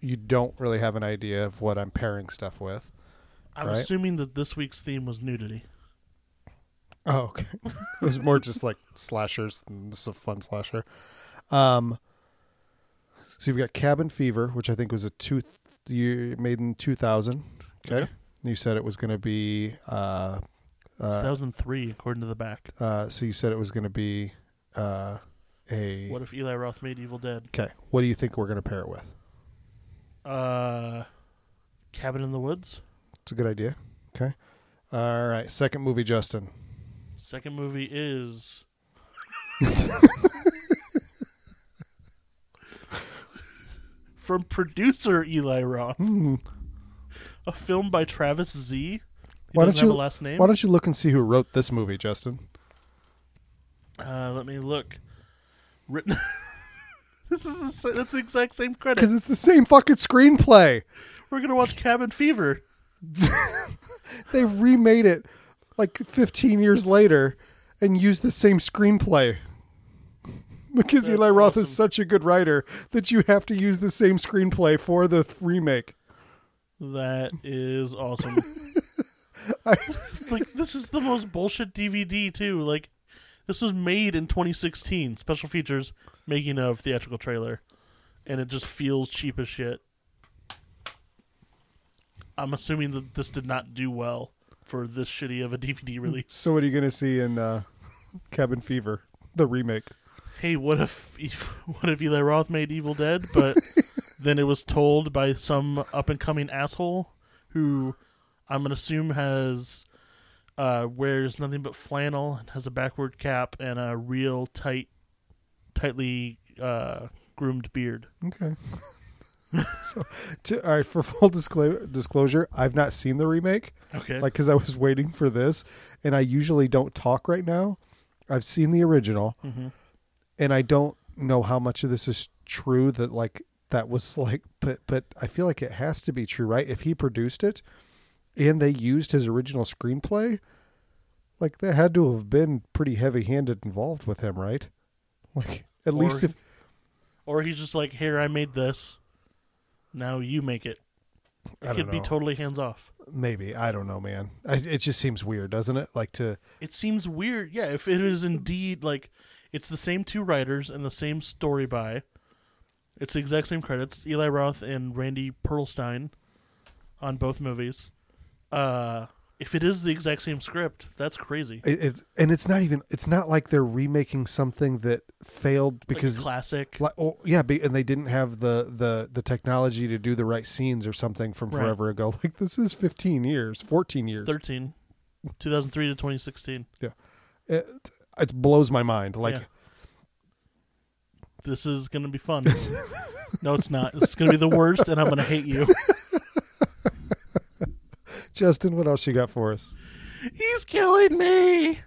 you don't really have an idea of what I'm pairing stuff with. I'm Right. assuming that this week's theme was nudity. Oh, okay. it was more just like slashers. This is a fun slasher. Um, so you've got Cabin Fever, which I think was a two year made in 2000. Okay. Okay. You said it was going to be. Uh, uh, 2003, according to the back. uh, so you said it was going to be uh, a. What if Eli Roth made Evil Dead? Okay. What do you think we're going to pair it with? Uh, Cabin in the Woods. It's a good idea. Okay. All right. Second movie, Justin. Second movie is. From producer Eli Roth, Hmm. a film by Travis Z. He Why don't have you- a last name? Why don't you look and see who wrote this movie, Justin? Uh, let me look. Written. this is the, sa- that's the exact same credit. Because it's the same fucking screenplay. We're gonna watch Cabin Fever. They remade it like 15 years later and used the same screenplay. Because Eli Roth is such a good writer that you have to use the same screenplay for the th- remake. That is awesome. I- like this is the most bullshit DVD too. Like this was made in 2016. Special features, making of theatrical trailer, and it just feels cheap as shit. I'm assuming that this did not do well for this shitty of a DVD release. So what are you going to see in uh, Cabin Fever, the remake? hey, what if what if Eli Roth made Evil Dead, but then it was told by some up and coming asshole who I'm gonna assume has uh, wears nothing but flannel and has a backward cap and a real tight, tightly uh, groomed beard. Okay. so, to, all right, for full disclo- disclosure, I've not seen the remake. Okay, like because I was waiting for this, and I usually don't talk right now. I've seen the original, hmm and I don't know how much of this is true. That like that was like, but but I feel like it has to be true, right? If he produced it, and they used his original screenplay, like that had to have been pretty heavy-handed involved with him, right? Like at Or- least if or he's just like, here, I made this. Now you make it. It could be totally hands off. maybe I don't know, man. I, it just seems weird, doesn't it? Like to it seems weird. Yeah, if it is indeed like it's the same two writers and the same story by, it's the exact same credits. Eli Roth and Randy Pearlstein on both movies. Uh, if it is the exact same script, that's crazy. It, it's and it's not even. It's not like they're remaking something that failed because, like classic. like, oh, yeah, be, and they didn't have the the the technology to do the right scenes or something from Right. forever ago. Like this is fifteen years, fourteen years. 13, 2003 to 2016. Yeah. It it blows my mind. Like Yeah. This is going to be fun. no, it's not. It's going to be the worst, and I'm going to hate you. Justin, what else you got for us? He's killing me.